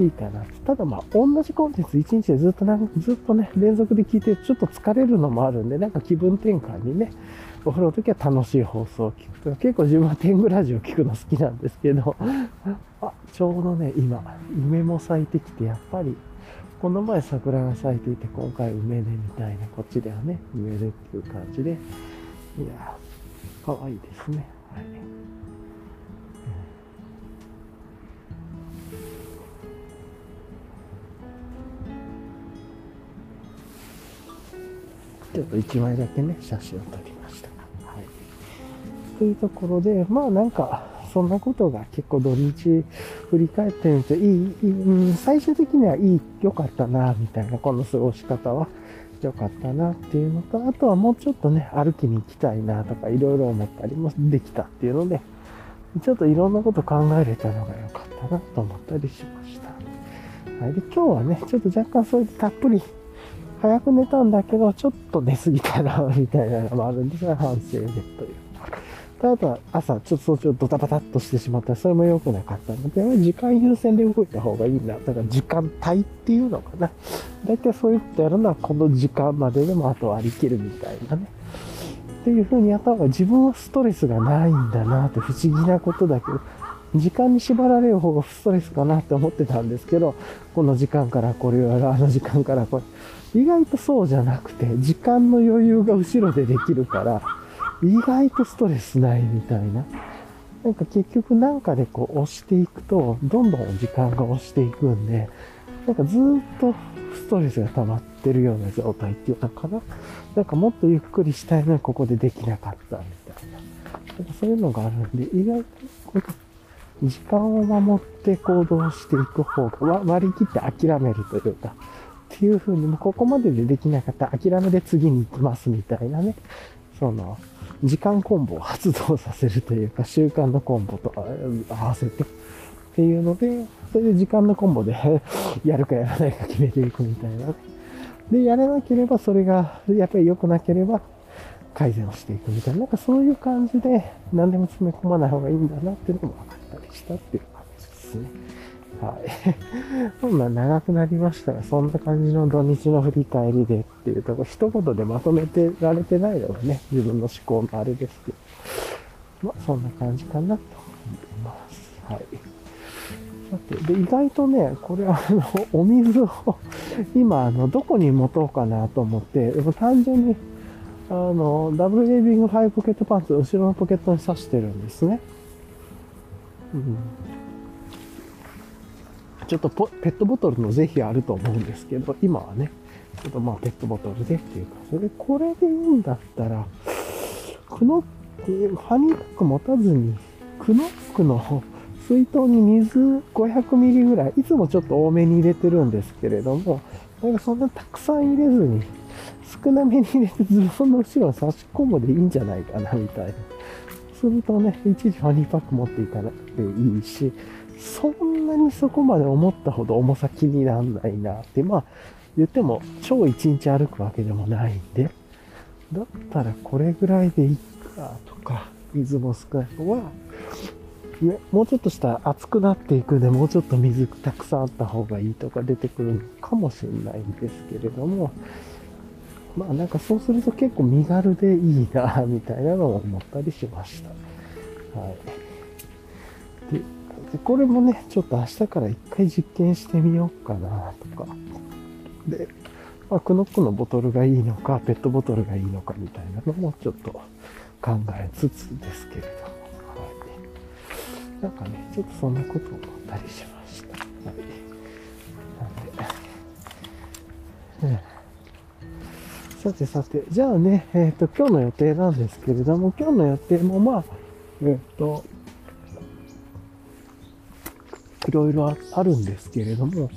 いいかな。ただまあ、同じコンテンツ1日でずっとなんかずっとね、連続で聞いて、ちょっと疲れるのもあるんで、なんか気分転換にね、お風呂の時は楽しい放送を聞くとか、結構自分は天狗ラジオ聞くの好きなんですけど、*laughs* あ、ちょうどね、今、梅も咲いてきて、やっぱり、この前桜が咲いていて、今回梅ねみたいな、こっちではね、梅ねっていう感じで、いやー、かわいいですね。はい。ちょっと1枚だけね、写真を撮りました。はい。というところで、まあなんか、そんなことが結構土日振り返ってみるといい、いい、最終的にはいい、良かったな、みたいな、この過ごし方は良かったなっていうのと、あとはもうちょっとね、歩きに行きたいなとか、いろいろ思ったりもできたっていうので、ちょっといろんなこと考えれたのが良かったなと思ったりしました。はい。で、今日はね、ちょっと若干そういうたっぷり早く寝たんだけど、ちょっと寝すぎたな、みたいなのもあるんですが、反省でという。ただ、朝、ちょっとそっちをドタバタっとしてしまったら、それも良くなかったので、時間優先で動いた方がいいな。だから時間帯っていうのかな。だいたいそういうことやるのは、この時間まででもあと割り切るみたいなね。っていう風にやった方が自分はストレスがないんだなって不思議なことだけど、時間に縛られる方がストレスかなって思ってたんですけど、この時間からこれをやる、あの時間からこれ。意外とそうじゃなくて、時間の余裕が後ろでできるから、意外とストレスないみたいな。なんか結局なんかでこう押していくと、どんどん時間が押していくんで、なんかずっとストレスが溜まってるような状態っていうのかな。なんかもっとゆっくりしたいのにここでできなかったみたいな。なんかそういうのがあるんで、意外とこう時間を守って行動していく方が割り切って諦めるというか、っていう風に、もうここまででできなかったら諦めで次に行きますみたいなね。その、時間コンボを発動させるというか、習慣のコンボと合わせて、っていうので、それで時間のコンボで *laughs* やるかやらないか決めていくみたいな。で、やれなければそれがやっぱり良くなければ改善をしていくみたいな、なんかそういう感じで何でも詰め込まない方がいいんだなっていうのも分かったりしたっていう感じですね。はい。*laughs* そんな長くなりましたが、そんな感じの土日の振り返りでっていうとこ、一言でまとめてられてないのがね、自分の思考のあれですけど、まあ、そんな感じかなと思います。はい。さて、で、意外とね、これあの、お水を今、あの、どこに持とうかなと思って、でも単純に、あの、ダブルエイビングファイポケットパンツ後ろのポケットに刺してるんですね。うん。ちょっとペットボトルの是非あると思うんですけど、今はね、ちょっとまあペットボトルでっていうか、それこれでいいんだったら、クノック、ファニーパック持たずに、クノックの水筒に水500ミリぐらい、いつもちょっと多めに入れてるんですけれども、なんかそんなたくさん入れずに、少なめに入れてズボンの後ろに差し込むでいいんじゃないかな、みたいな。するとね、いちいちファニーパック持っていかなくていいし、そんなにそこまで思ったほど重さ気にならないなって、まあ、言っても超一日歩くわけでもないんで、だったらこれぐらいでいいかとか、水も少ない方は、ね、もうちょっとしたら熱くなっていくんで、もうちょっと水たくさんあった方がいいとか出てくるかもしれないんですけれども、まあなんかそうすると結構身軽でいいな、みたいなのを思ったりしました。はい。で、これもね、ちょっと明日から一回実験してみようかな、とか。で、まあ、クノックのボトルがいいのか、ペットボトルがいいのかみたいなのもちょっと考えつつですけれども。はい。なんかね、ちょっとそんなこと思ったりしました。はい。なんで、うんさてさて、じゃあね、えっ、ー、と、今日の予定なんですけれども、今日の予定もまあ、えっ、ー、と、いろいろあるんですけれども、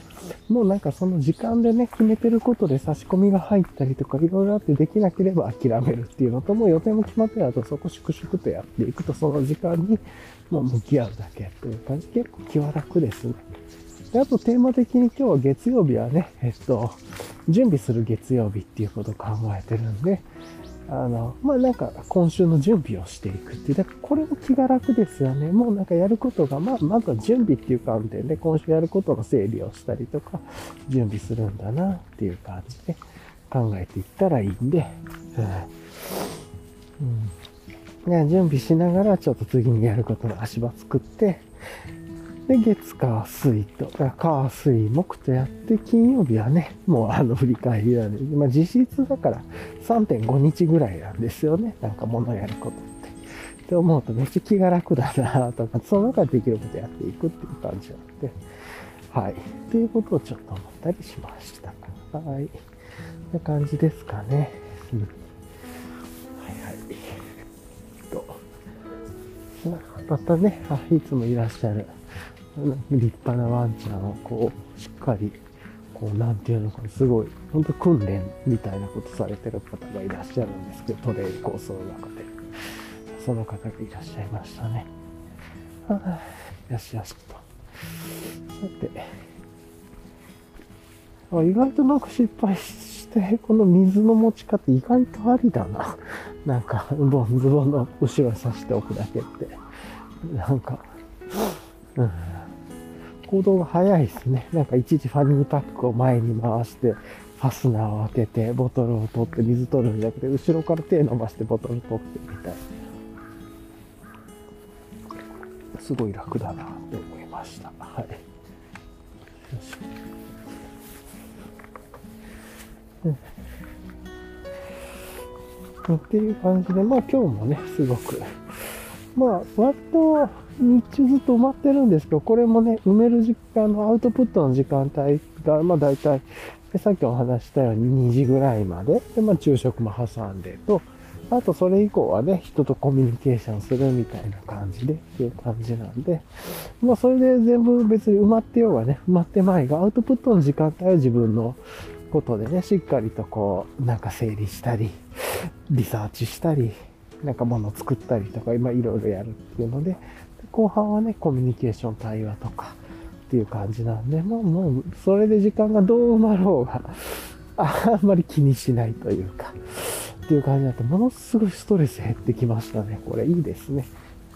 もうなんかその時間でね、決めてることで差し込みが入ったりとかいろいろあってできなければ諦めるっていうのと、もう予定も決まってあとそこ粛々とやっていくとその時間にもう向き合うだけっていう感じ、結構気は楽ですね。で、あとテーマ的に今日は月曜日はね、えっと、準備する月曜日っていうことを考えてるんで、あの、まあ、なんか今週の準備をしていくっていう、だからこれも気が楽ですよね。もうなんかやることが、まあ、まずは準備っていう観点で、今週やることの整理をしたりとか、準備するんだなっていう感じで考えていったらいいんで、うん。うん、準備しながらちょっと次にやることの足場作って、で、月、火、水と、火、水、木とやって、金曜日はね、もうあの振り返りなんで、まあ実質だから3.5日ぐらいなんですよね。なんか物やることって。って思うとめっちゃ気が楽だなとか、その中でできることやっていくっていう感じなので、はい。っていうことをちょっと思ったりしました。はい。こんな感じですかね。うん。はいはい。と、またね、あ、いつもいらっしゃる。立派なワンちゃんをこう、しっかり、こう、なんていうのかな、すごい、ほんと訓練みたいなことされてる方がいらっしゃるんですけど、トレイルコースの中で。その方がいらっしゃいましたね。はあ、よしよしと。さて、あ意外となんか失敗して、この水の持ち方意外とありだな。*laughs* なんか、ボンズボンの後ろに刺しておくだけって。なんか、うん。行動が早いですね。なんかいちいちファニーパックを前に回して、ファスナーを開けて、ボトルを取って水取るんじゃなくて、後ろから手伸ばしてボトル取ってみたいな。すごい楽だなって思いました。はい。よし。うん。っていう感じで、まあ今日もね、すごく、まあ割と日中ずっと埋まってるんですけど、これもね、埋める時間のアウトプットの時間帯が、まあ大体、さっきお話したように2時ぐらいまで、で、まあ昼食も挟んでと、あとそれ以降はね、人とコミュニケーションするみたいな感じでっていう感じなんで、まあそれで全部別に埋まってようがね、埋まってまいが、アウトプットの時間帯は自分のことでね、しっかりとこう、なんか整理したり、リサーチしたり、なんか物を作ったりとか、今いろいろやるっていうので、後半はね、コミュニケーション、対話とかっていう感じなんで、もう、もう、それで時間がどう埋まろうが、あんまり気にしないというか、っていう感じだと、ものすごいストレス減ってきましたね。これいいですね。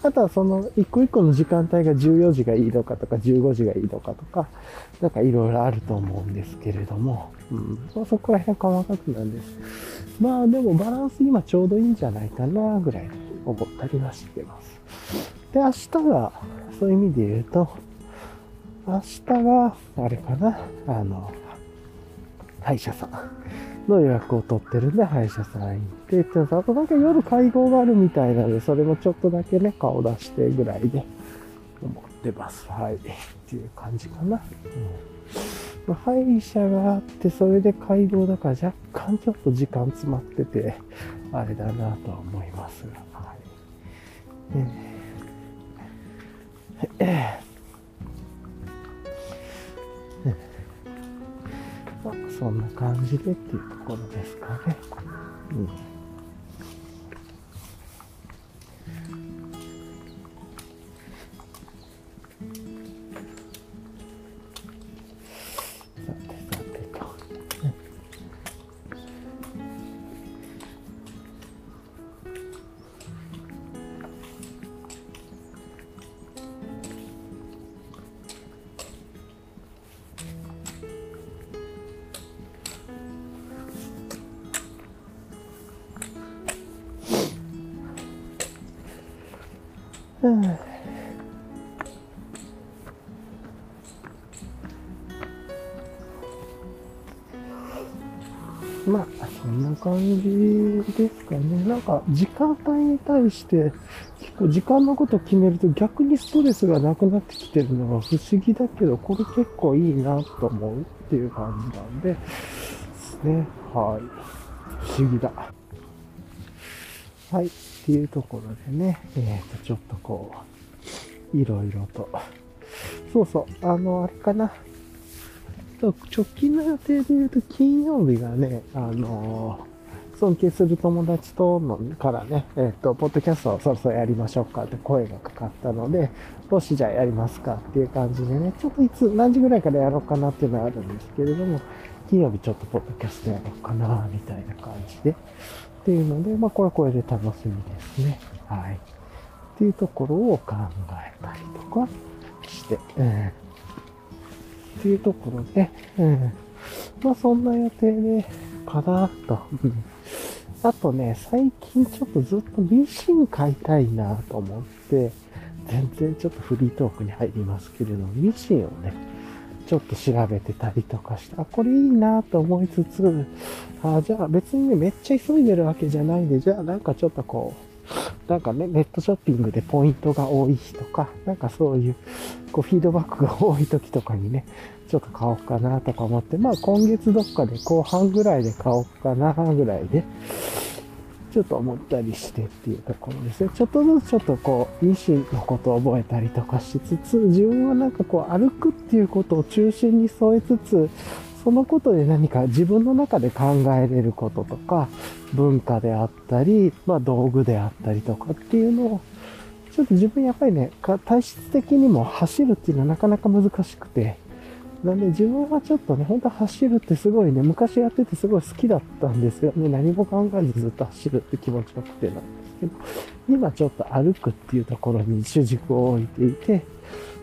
あとはその、一個一個の時間帯が14時がいいのかとか、15時がいいのかとか、なんかいろいろあると思うんですけれども、うん。まあ、そこら辺は細かくなんです。まあでもバランス今ちょうどいいんじゃないかな、ぐらい思ったりはしてます。で、明日が、そういう意味で言うと、明日が、あれかな、あの、歯医者さんの予約を取ってるんで、歯医者さん行ってってあとなんか夜会合があるみたいなので、それもちょっとだけね、顔出してぐらいで思ってます。はい。っていう感じかな。うん、歯医者があって、それで街道だから若干ちょっと時間詰まってて、あれだなとは思いますが。まあ、そんな感じでっていうところですかね。うん。か。時間帯に対して、結構時間のこと決めると逆にストレスがなくなってきてるのが不思議だけど、これ結構いいなと思うっていう感じなんで、ですね。はい。不思議だ。はい。っていうところでね、えっ、ー、と、ちょっとこう、いろいろと。そうそう、あの、あれかな。直近の予定で言うと、金曜日がね、あのー、尊敬する友達とのからね、えっ、ー、と、ポッドキャストをそろそろやりましょうかって声がかかったので、もしじゃあやりますかっていう感じでね、ちょっといつ、何時ぐらいからやろうかなっていうのはあるんですけれども、金曜日ちょっとポッドキャストやろうかな、みたいな感じで、っていうので、まあ、これはこれで楽しみですね。はい。っていうところを考えたりとかして、うん、っていうところで、うん、まあ、そんな予定で、かなと。あとね、最近ちょっとずっとミシン買いたいなと思って、全然ちょっとフリートークに入りますけれども、ミシンをね、ちょっと調べてたりとかして、あ、これいいなと思いつつ、あ、じゃあ別にね、めっちゃ急いでるわけじゃないんで、じゃあなんかちょっとこう、なんかね、ネットショッピングでポイントが多い日とか、なんかそういう、こう、フィードバックが多い時とかにね、ちょっと買おうかなとか思って、まあ今月どっかで後半ぐらいで買おうかなぐらいで、ちょっと思ったりしてっていうところですね。ちょっとずつちょっとこう、ミシンのことを覚えたりとかしつつ、自分はなんかこう、歩くっていうことを中心に添えつつ、そのことで何か自分の中で考えれることとか、文化であったり、まあ道具であったりとかっていうのを、ちょっと自分やっぱりね、体質的にも走るっていうのはなかなか難しくて、なんで自分はちょっとね、ほんと走るってすごいね、昔やっててすごい好きだったんですよね。何も考えずずっと走るって気持ちよくてなんですけど、今ちょっと歩くっていうところに主軸を置いていて、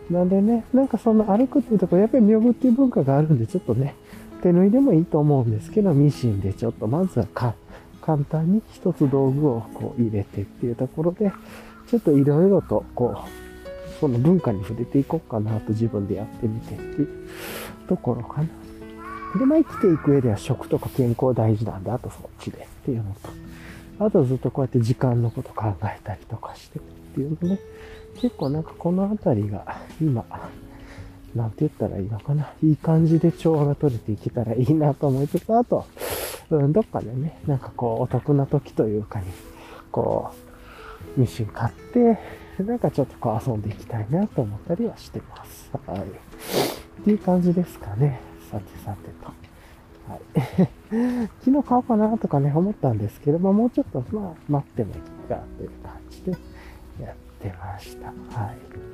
なんでね、なんかその歩くっていうところ、やっぱり妙具っていう文化があるんで、ちょっとね、手縫いでもいいと思うんですけど、ミシンでちょっとまずはか簡単に一つ道具をこう入れてっていうところで、ちょっといろいろとこう、その文化に触れていこうかなと自分でやってみてっていうところかな。で、まあ生きていく上では食とか健康大事なんだ、あとそっちでっていうのと、あとずっとこうやって時間のこと考えたりとかしてっていうのね、結構なんかこのあたりが今、なんて言ったらいいのかな。いい感じで調和が取れていけたらいいなと思いつつ、あと、うん、どっかでね、なんかこう、お得な時というかに、こう、ミシン買って、なんかちょっとこう遊んでいきたいなと思ったりはしてます。はい。っていう感じですかね。さてさてと。はい。*laughs* 昨日買おうかなとかね、思ったんですけど、まもうちょっと、まあ待ってもいいかという感じでやってました。はい。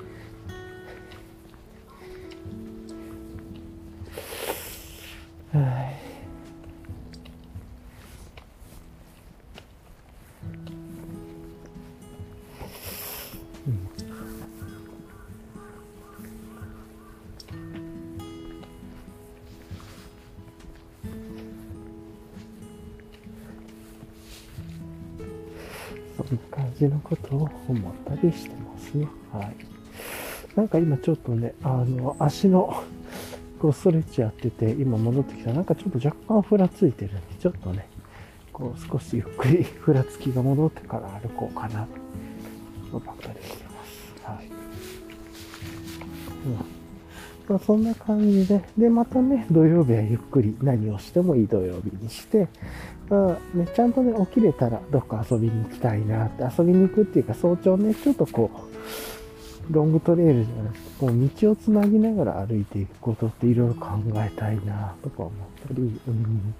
じのことを思ったりしてますね。はい。なんか今ちょっとね、あの、足のこうストレッチやってて、今戻ってきたなんかちょっと若干ふらついてるんで、ちょっとね、こう少しゆっくりふらつきが戻ってから歩こうかな、とばっかりしてます。はい。うんまあ、そんな感じで、で、またね、土曜日はゆっくり何をしてもいい土曜日にして、まあね、ちゃんとね、起きれたらどっか遊びに行きたいなって、遊びに行くっていうか、早朝ね、ちょっとこう、ロングトレイルじゃなくて、こう、道をつなぎながら歩いていくことっていろいろ考えたいなとか思ったり、うん。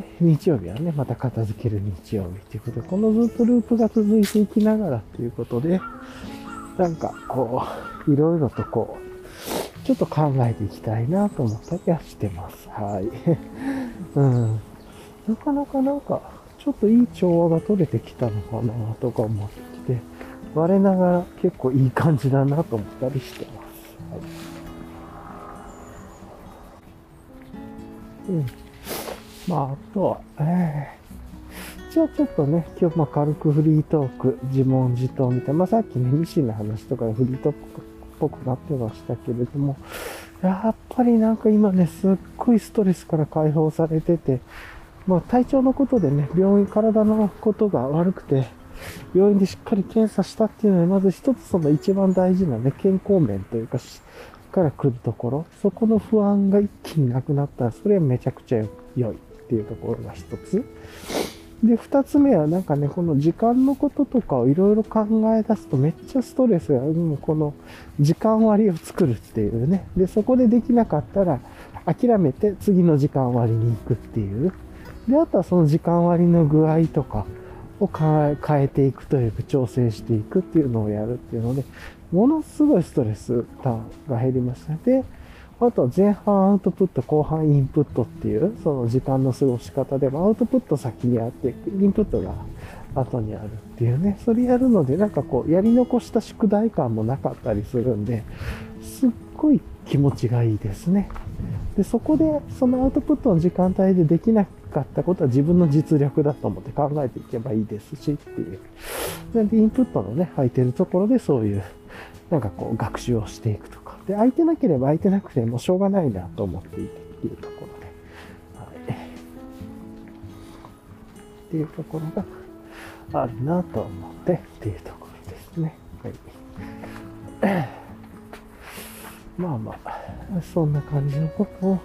で、日曜日はね、また片付ける日曜日っていうことで、このずっとループが続いていきながらっていうことで、なんかこう、いろいろとこう、ちょっと考えていきたいなと思ったりはしてます。はい。*laughs* うん。なかなかなんか、ちょっといい調和が取れてきたのかなとか思ってて、我ながら結構いい感じだなと思ったりしてます。はい、うん。まあ、あとは、えー、じゃあちょっとね、今日まあ軽くフリートーク、自問自答みたいな、まあさっきね、ミシンの話とかでフリートークっぽくなってましたけれども、やっぱりなんか今ね、すっごいストレスから解放されてて、まあ、体調のことでね、病院、体のことが悪くて、病院でしっかり検査したっていうのは、まず一つその一番大事なね、健康面というか、から来るところ、そこの不安が一気になくなったら、それはめちゃくちゃ良いっていうところが一つ。で、二つ目はなんかね、この時間のこととかをいろいろ考え出すとめっちゃストレスが、もうこの時間割を作るっていうね。で、そこでできなかったら諦めて次の時間割に行くっていう。で、あとはその時間割の具合とかを変えていくというか、調整していくっていうのをやるっていうので、ものすごいストレスが減りました。で、あとは前半アウトプット、後半インプットっていう、その時間の過ごし方でもアウトプット先にあって、インプットが後にあるっていうね、それやるので、なんかこう、やり残した宿題感もなかったりするんで、すっごい気持ちがいいですね。で、そこで、そのアウトプットの時間帯でできなかったことは自分の実力だと思って考えていけばいいですしっていう。それで、インプットのね、空いてるところでそういう、なんかこう、学習をしていくとか。で、空いてなければ空いてなくてもしょうがないなと思っていてっていうところで、はい。っていうところがあるなと思ってっていうところですね。はい。*clears throat* まあまあ、そんな感じのことを、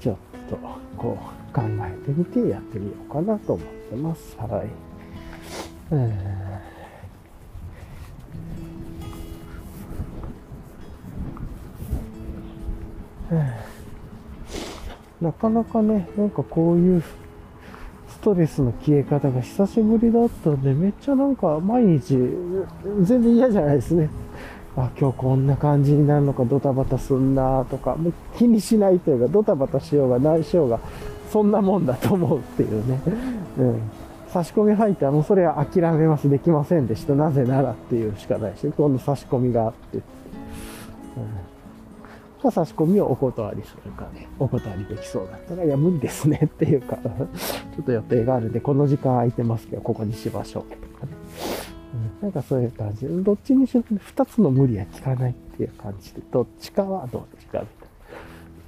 ちょっと、こう、考えてみてやってみようかなと思ってます。はい。なかなかね、なんかこういうストレスの消え方が久しぶりだったんで、めっちゃなんか毎日、全然嫌じゃないですね。あ、今日こんな感じになるのか、ドタバタすんなとか、もう気にしないというか、ドタバタしようが何しようが、そんなもんだと思うっていうね。うん。差し込み入ったらもうそれは諦めます。できませんでした。なぜならっていうしかないし、今度差し込みがあって。うん。差し込みをお断りするかね。お断りできそうだったら、いや、無理ですねっていうか *laughs* ちょっと予定があるんで、この時間空いてますけど、ここにしましょうとかね。なんかそういう感じ。どっちにしろ二つの無理は効かないっていう感じで、どっちかはどっちかみたいな。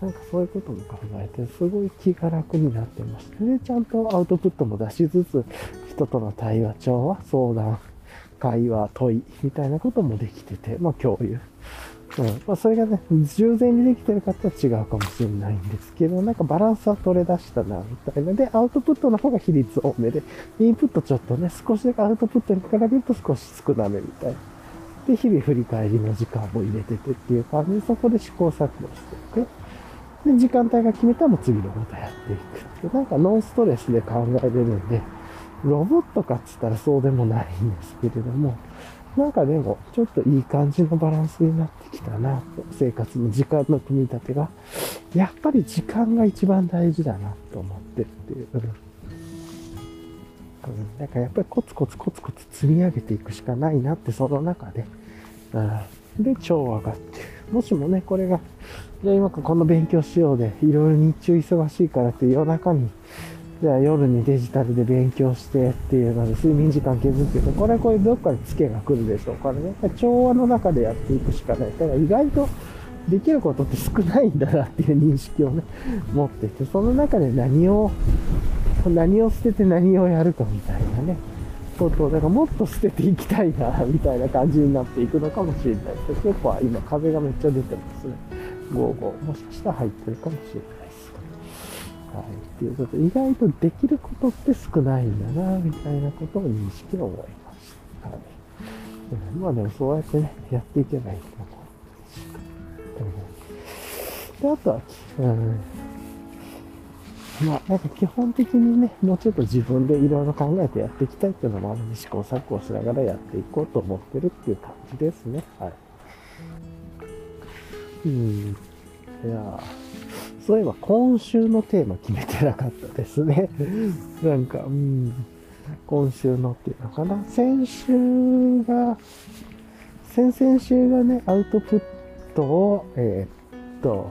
なんかそういうことも考えて、すごい気が楽になってました。で、ちゃんとアウトプットも出しつつ、人との対話、調和、相談、会話、問い、みたいなこともできてて、まあ共有。うん。まあ、それがね、従前にできてる方は違うかもしれないんですけど、なんかバランスは取れ出したな、みたいな。で、アウトプットの方が比率多めで、インプットちょっとね、少しだけアウトプットに比べると少し少なめみたいな。で、日々振り返りの時間も入れててっていう感じで、そこで試行錯誤していく。で、時間帯が決めたらもう次のことやっていく。で、なんかノンストレスで考えれるんで、ロボットかっつったらそうでもないんですけれども、なんかでも、ちょっといい感じのバランスになってきたなと、生活の時間の組み立てが。やっぱり時間が一番大事だなと思ってるっていう。うん。だかやっぱりコツコツコツコツ積み上げていくしかないなって、その中で。うん。で、超上がって。もしもね、これが、じゃあ今この勉強しようで、いろいろ日中忙しいからって夜中にじゃあ夜にデジタルで勉強してっていうので睡眠時間削ってると、これはこれどっかでツケが来るでしょうからね。調和の中でやっていくしかない。ただ意外とできることって少ないんだなっていう認識をね、持っていて、その中で何を、何を捨てて何をやるかみたいなね。ことを、だからもっと捨てていきたいな、みたいな感じになっていくのかもしれないです。結構今風がめっちゃ出てますね。午後、もしかしたら入ってるかもしれないです。はい。っていうことで、意外とできることって少ないんだな、みたいなことを認識を思いました。はい。まあでもそうやってね、やっていけばいいと思う。で、あとは、うん。まあ、なんか基本的にね、もうちょっと自分でいろいろ考えてやっていきたいっていうのもあるんで、試行錯誤しながらやっていこうと思ってるっていう感じですね。はい。うん。いやそういえば今週のテーマ決めてなかったですね。*laughs* なんか、うん、今週のっていうのかな。先週が、先々週がね、アウトプットを、えー、っと、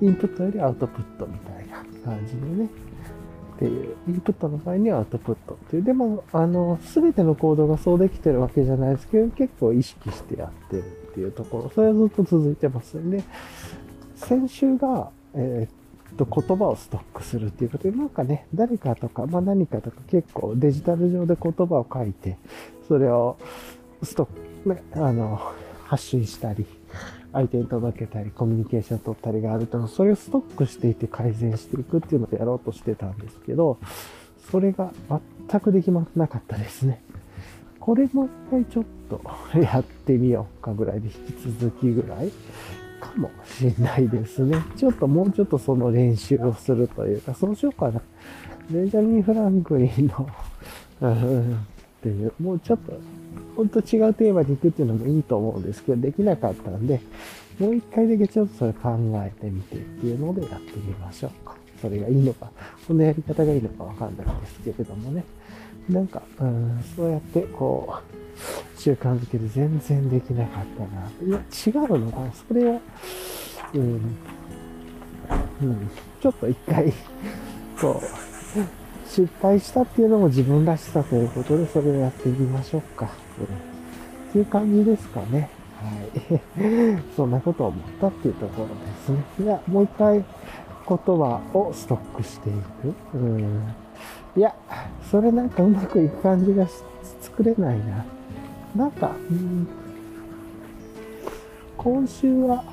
インプットよりアウトプットみたいな感じでね、っていう、インプットの場合にはアウトプットっていう、でも、あの、すべてのコードがそうできてるわけじゃないですけど、結構意識してやってるっていうところ、それはずっと続いてますよね。先週が、えー、っと、言葉をストックするっていうことで、なんかね、誰かとか、まあ何かとか結構デジタル上で言葉を書いて、それをストック、ね、あの、発信したり、相手に届けたり、コミュニケーション取ったりがあると、それをストックしていて改善していくっていうのをやろうとしてたんですけど、それが全くできなかったですね。これも一回ちょっとやってみようかぐらいで引き続きぐらいかもしれないですね。*laughs* ちょっともうちょっとその練習をするというか、そうしようかな。ベンジャミン・フランクリンのっていう、もうちょっと、ほんと違うテーマに行くっていうのもいいと思うんですけど、できなかったんで、もう一回だけちょっとそれ考えてみてっていうのでやってみましょうか。それがいいのか、このやり方がいいのかわかんないんですけれどもね。なんか、うん、そうやってこう、習慣づけで全然できなかったな。いや、違うのかな。それは、うん、うん、ちょっと一回、こう、失敗したっていうのも自分らしさということで、それをやってみましょうか。うん、っていう感じですかね。はい。そんなことを思ったっていうところですね。いや、もう一回言葉をストックしていく。うん。いや、それなんかうまくいく感じが作れないな。なんか、うん、今週は、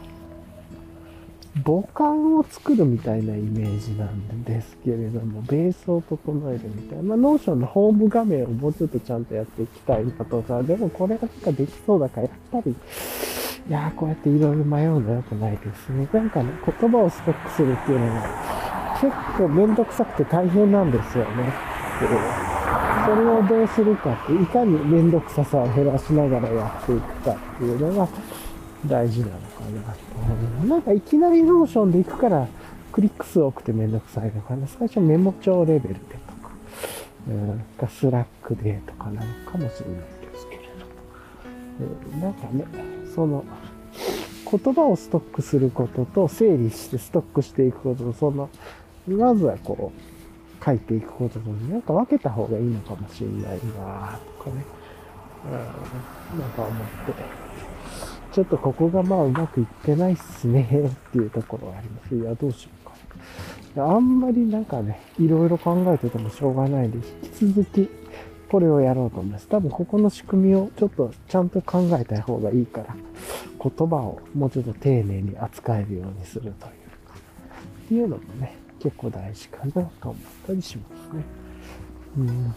母艦を作るみたいなイメージなんですけれども、ベースを整えるみたいな。まあ、 Notion のホーム画面をもうちょっとちゃんとやっていきたいなとか、でもこれがしかできそうだから、やっぱり、いやー、こうやっていろいろ迷うの良くないですね。なんかね、言葉をストックするっていうのは、結構めんどくさくて大変なんですよね。それをどうするかって、いかにめんどくささを減らしながらやっていくかっていうのが大事なのかなと思う。なんかいきなり Notion で行くから、クリック数多くてめんどくさいのかな。最初メモ帳レベルでとか、うん、か Slack でとかなのかもしれないですけれど。うん、なんかね、その、言葉をストックすることと整理してストックしていくことと、その、まずはこう、書いていくことと、なんか分けた方がいいのかもしれないなとかね。うん、なんか思って。ちょっとここがまあうまくいってないっすねっていうところはあります。いや、どうしようか。あんまりなんかね、いろいろ考えててもしょうがないんで、引き続きこれをやろうと思います。多分ここの仕組みをちょっとちゃんと考えた方がいいから、言葉をもうちょっと丁寧に扱えるようにするというか、っていうのもね、結構大事かなと思ったりしますね。うん。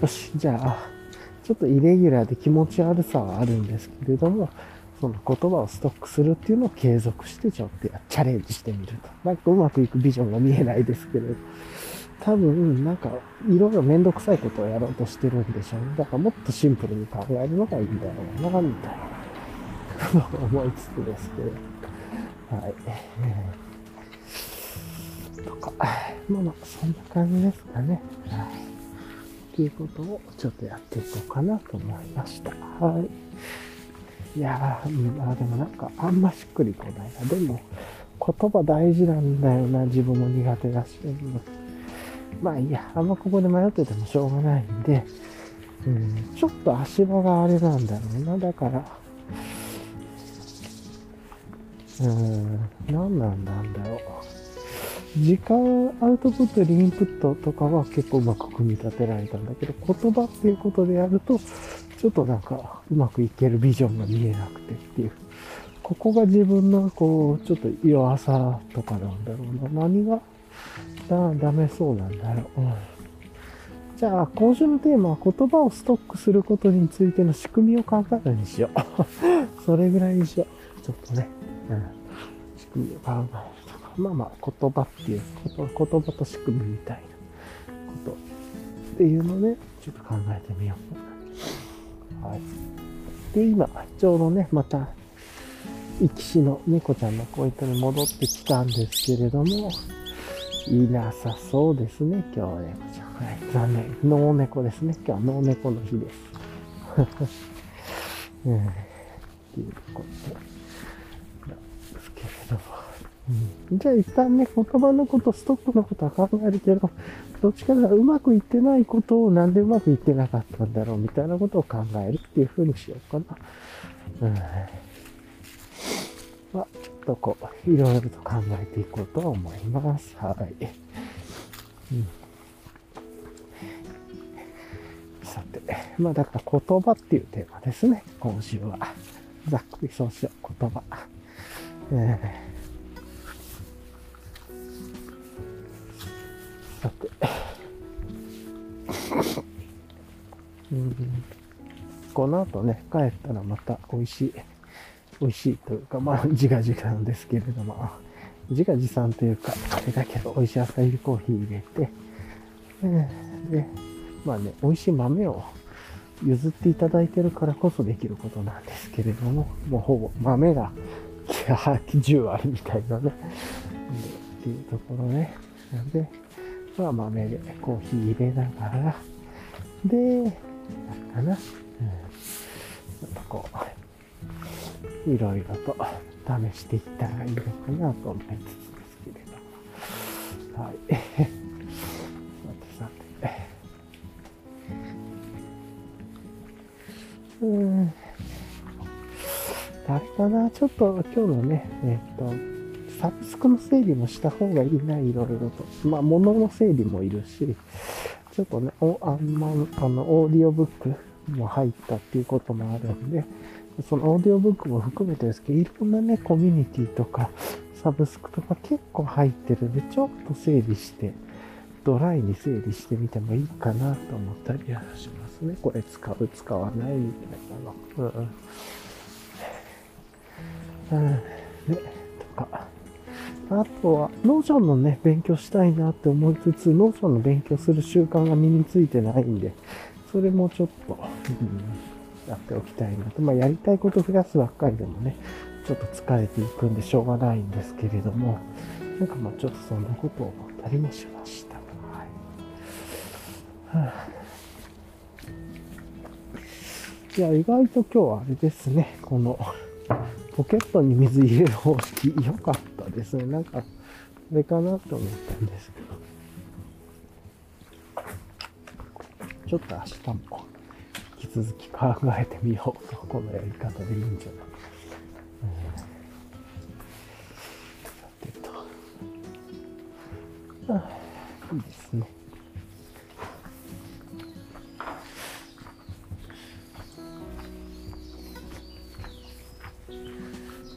よし、じゃあ、ちょっとイレギュラーで気持ち悪さはあるんですけれども、その言葉をストックするっていうのを継続してちょっとチャレンジしてみると。なんかうまくいくビジョンが見えないですけれど、多分、なんか、いろいろめんどくさいことをやろうとしてるんでしょうね。だからもっとシンプルに考えるのがいいんだろうな、みたいな。思いつつですけど。はい。とか、まあまあ、そんな感じですかね。はい。っていうことをちょっとやっていこうかなと思いました。はい。いやー、まあでもなんかあんましっくりこないな。でも、言葉大事なんだよな。自分も苦手だし。まあいいや、あんまここで迷っててもしょうがないんで、うん、ちょっと足場があれなんだろうな。だから、うーん、何なんだろう。時間アウトプット、リインプットとかは結構うまく組み立てられたんだけど、言葉っていうことでやると、ちょっとなんかうまくいけるビジョンが見えなくてっていう。ここが自分のこう、ちょっと弱さとかなんだろうな。何がだダメそうなんだろう。うん、じゃあ、今週のテーマは言葉をストックすることについての仕組みを考えるにしよう。*laughs* それぐらいにしよう。ちょっとね。うん。仕組みを考え。まあまあ、言葉っていうこと、言葉と仕組みみたいなことっていうので、ちょっと考えてみよう。はい。で、今、ちょうどね、また、生き死の猫ちゃんのポイントに戻ってきたんですけれども、いなさそうですね、今日は猫ちゃん。はい、残念。ノー猫ですね。今日はノー猫の日です。うん、っていうこと。うん、じゃあ一旦ね、言葉のこと、ストックのことは考えるけど、どっちかがうまくいってないことをなんでうまくいってなかったんだろうみたいなことを考えるっていうふうにしようかな。うんは、ちょっとこう、いろいろと考えていこうと思います。はい。うん、さて、まあだから言葉っていうテーマですね、今週は。ざっくりそうしよう、言葉。えー、さて、*laughs* うん、この後ね、帰ったらまた美味しい美味しいというか、まあ、自画自賛ですけれども、自画自賛というか、あれだけど、美味しい朝入りコーヒー入れて、で、まあね、美味しい豆を譲っていただいてるからこそできることなんですけれども、もうほぼ豆が *laughs* 10割みたいなね、っていうところね。なんで、まあ豆でコーヒー入れながら、で、なんかな、うん、やっぱこう、いろいろと試していったらいいのかなと思いつつですけれども。はい。さてさて。うん。あれかな、ちょっと今日のね、えっ、と、サブスクの整理もした方がいいな、いろいろと。まあ、物の整理もいるし、ちょっとね、おあんま、あの、オーディオブックも入ったっていうこともあるんで、そのオーディオブックも含めてですけど、いろんなね、コミュニティとか、サブスクとか結構入ってるんで、ちょっと整理して、ドライに整理してみてもいいかなと思ったりはしますね。これ使う、使わないみたいなの。うん。うん。ね、とか。あとは、 Notionのね、勉強したいなって思いつつ、 Notionの勉強する習慣が身についてないんで、それもちょっと、うんやっておきたいなと。まあ、やりたいこと増やすばっかりでもね、ちょっと疲れていくんでしょうがないんですけれども、なんかまあちょっとそんなことを思ったりもしました。はい。はあ、いや、意外と今日はあれですね、この、ポケットに水入れる方式良かったですね。なんか、あれかなと思ったんですけど。ちょっと明日も引き続き考えてみようと、このやり方でいいんじゃない、うん、さてと。いいですね。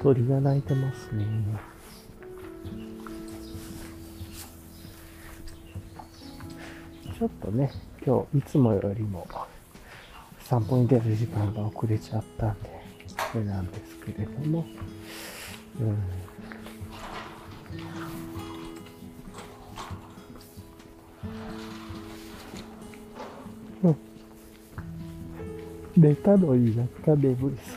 鳥が鳴いてますね。ちょっとね、今日いつもよりも散歩に出る時間が遅れちゃったんで、これなんですけれども、うん、寝たのになった眠いです。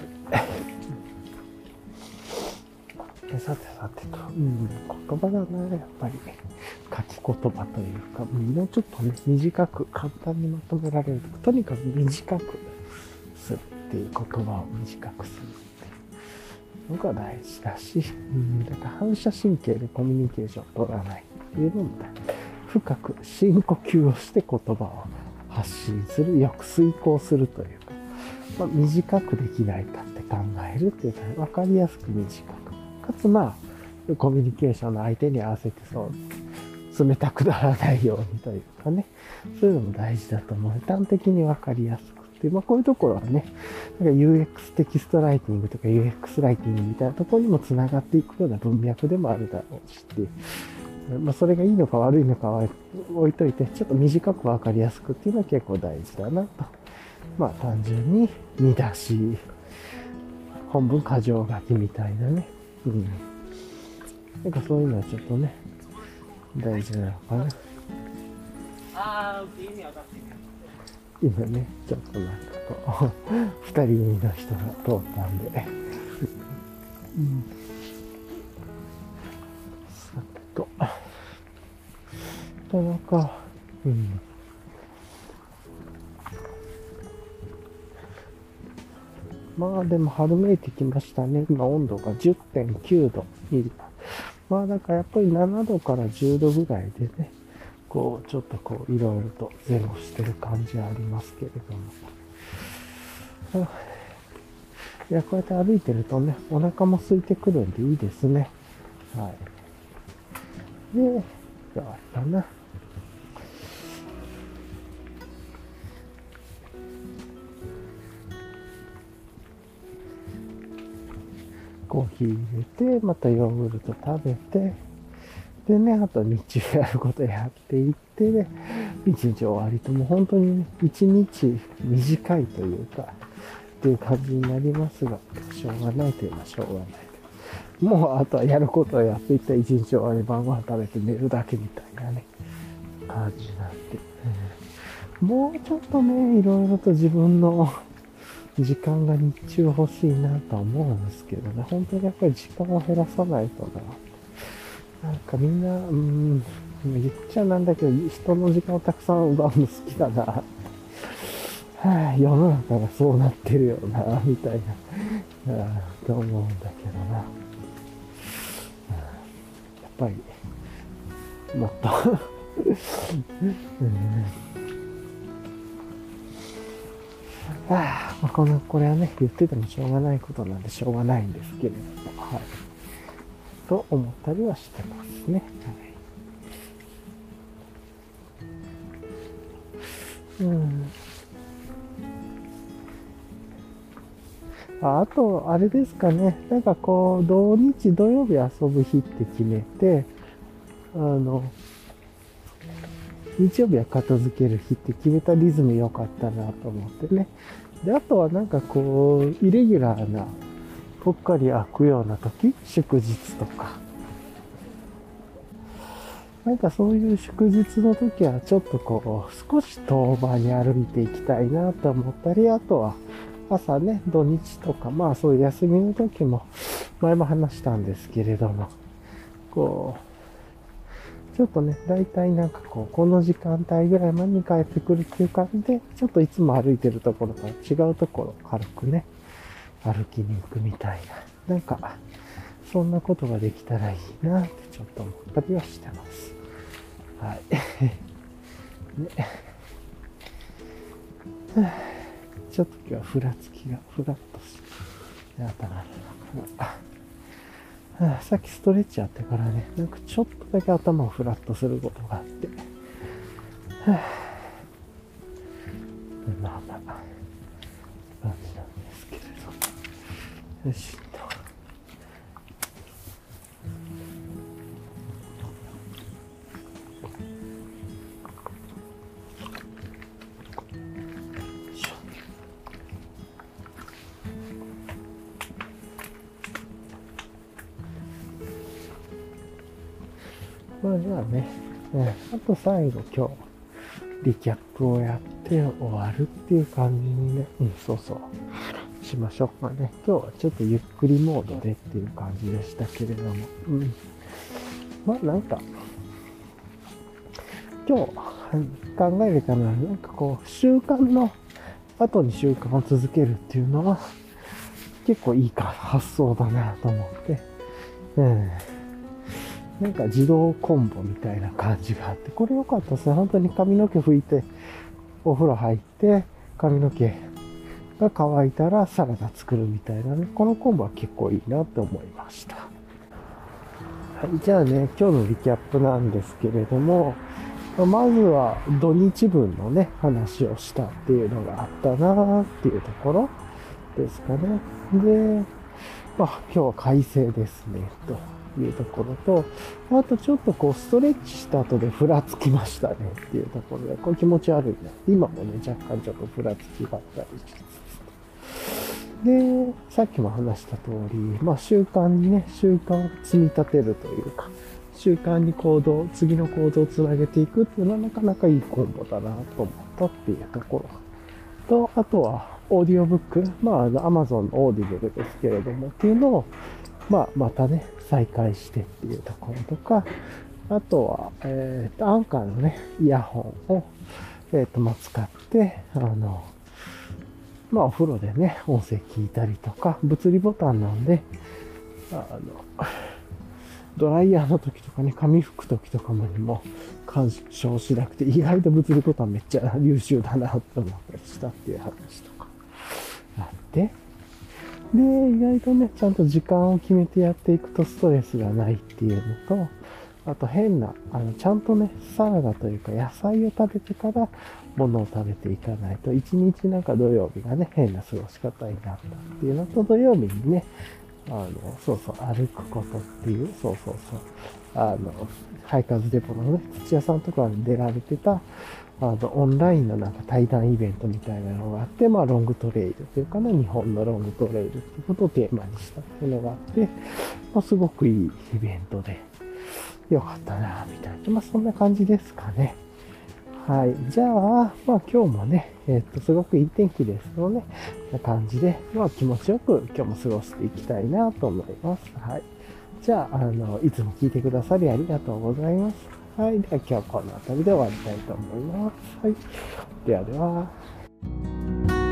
さてさてと、うん、言葉だな、やっぱり。書き言葉というか、もうちょっとね、短く、簡単にまとめられると、とにかく短くするっていう言葉を短くするっていうのが大事だし、うん、だから反射神経でコミュニケーションを取らないっていうのも大事。深く深呼吸をして言葉を発信する、よく遂行するというか、まあ、短くできないかって考えるっていうか、わかりやすく短く。かつまあ、コミュニケーションの相手に合わせてそう、冷たくならないようにというかね、そういうのも大事だと思う。端的にわかりやすくて、まあこういうところはね、なんか UX テキストライティングとか UX ライティングみたいなところにも繋がっていくような文脈でもあるだろうしって。まあ、それがいいのか悪いのかは置いといて、ちょっと短くわかりやすくっていうのは結構大事だなと。まあ単純に見出し、本文過剰書きみたいなね。うん。なんかそういうのはちょっとね、大事なのかな。今ね、ちょっとなんかこう、二人組の人が通ったんで。うんと。なかなか、うん。まあでも春めいてきましたね。今温度が10.9度。まあだからやっぱり7度から10度ぐらいでね、こうちょっとこういろいろと前後してる感じはありますけれども。いや、こうやって歩いてるとね、お腹も空いてくるんでいいですね。はい。で、があったな。コーヒー入れて、またヨーグルト食べて、でね、あと日中やることやっていってね、一日終わりともう本当にね、一日短いというか、っていう感じになりますが、しょうがないといえばしょうがない。もうあとはやることをやっていった一日終わり晩ご飯食べて寝るだけみたいなね、感じになって。もうちょっとね、いろいろと自分の時間が日中欲しいなとは思うんですけどね、本当にやっぱり時間を減らさないとな。なんかみんな、うん、言っちゃなんだけど、人の時間をたくさん奪うの好きだな。はあ、世の中がそうなってるよな、みたいな、と思うんだけどな。やっぱり、もっと *laughs* ああ、この、これはね、言っててもしょうがないことなんでしょうがないんですけれども、はい。と思ったりはしてますね。はい。うん。ああと、あれですかね。なんかこう、土日土曜日遊ぶ日って決めて、あの、日曜日は片付ける日って決めたリズム良かったなと思ってね。で、あとはなんかこう、イレギュラーな、ぽっかり開くような時、祝日とか。なんかそういう祝日の時はちょっとこう、少し遠場に歩いていきたいなと思ったり、あとは朝ね、土日とか、まあそういう休みの時も、前も話したんですけれども、こう、ちょっとね、大体なんかこう、この時間帯ぐらいまでに帰ってくるっていう感じで、ちょっといつも歩いてるところとは違うところ、軽くね、歩きに行くみたいな。なんか、そんなことができたらいいなってちょっと思ったりはしてます。はい。*laughs* ね。ちょっと今日はふらつきが、ふらっとして、やったな。さっきストレッチやってからね、なんかちょっとだけ頭をフラットすることがあって、はあ、まあまあ、感じなんですけれど。よし。まあじゃあね、あと最後今日、リキャップをやって終わるっていう感じにね、うん、そうそう、しましょうかね。今日はちょっとゆっくりモードでっていう感じでしたけれども、うん。まあなんか、今日考えれたのは、なんかこう、習慣の後に習慣を続けるっていうのは、結構いいか発想だなと思って、うん。なんか自動コンボみたいな感じがあって、これ良かったですね。本当に髪の毛拭いて、お風呂入って、髪の毛が乾いたらサラダ作るみたいなね。このコンボは結構いいなって思いました。はい、じゃあね、今日のリキャップなんですけれども、まずは土日分のね、話をしたっていうのがあったなっていうところですかね。で、まあ今日は快晴ですね、というところと、あとちょっとこうストレッチした後でふらつきましたねっていうところで、これ気持ち悪いな。今もね、若干ちょっとふらつきがあったりしつつ。で、さっきも話した通り、まあ習慣にね、習慣を積み立てるというか、習慣に行動、次の行動をつなげていくっていうのはなかなかいいコンボだなと思ったっていうところ。と、あとは、オーディオブック、まあ、あの、アマゾンの Audible ですけれども、っていうのを、まあ、またね、再開してっていうところとか、あとは、えっ、ー、と、 Anker のね、イヤホンを、えっ、ー、と、ま、使って、あの、まあ、お風呂でね、音声聞いたりとか、物理ボタンなんで、あの、ドライヤーの時とかね、髪拭く時とかもにも干渉しなくて、意外と物理ボタンめっちゃ優秀だなって思ったりしたっていう話とかあって、で、意外とね、ちゃんと時間を決めてやっていくとストレスがないっていうのと、あと変な、あの、ちゃんとね、サラダというか野菜を食べてから物を食べていかないと、一日なんか土曜日がね、変な過ごし方になったっていうのと、土曜日にね、あの、そうそう、歩くことっていう、そうそうそう、あの、ハイカーズデポのね、土屋さんとかに出られてた、あの、オンラインのなんか対談イベントみたいなのがあって、まあ、ロングトレイルというかね、日本のロングトレイルっていうことをテーマにしたっていうのがあって、まあ、すごくいいイベントで、よかったな、みたいな。まあ、そんな感じですかね。はい。じゃあ、まあ今日もね、えっ、と、すごくいい天気ですの、ね、な感じで、まあ気持ちよく今日も過ごしていきたいなと思います。はい。じゃあ、あの、いつも聞いてくださりありがとうございます。はい。では今日はこの辺りで終わりたいと思います。はい。ではでは。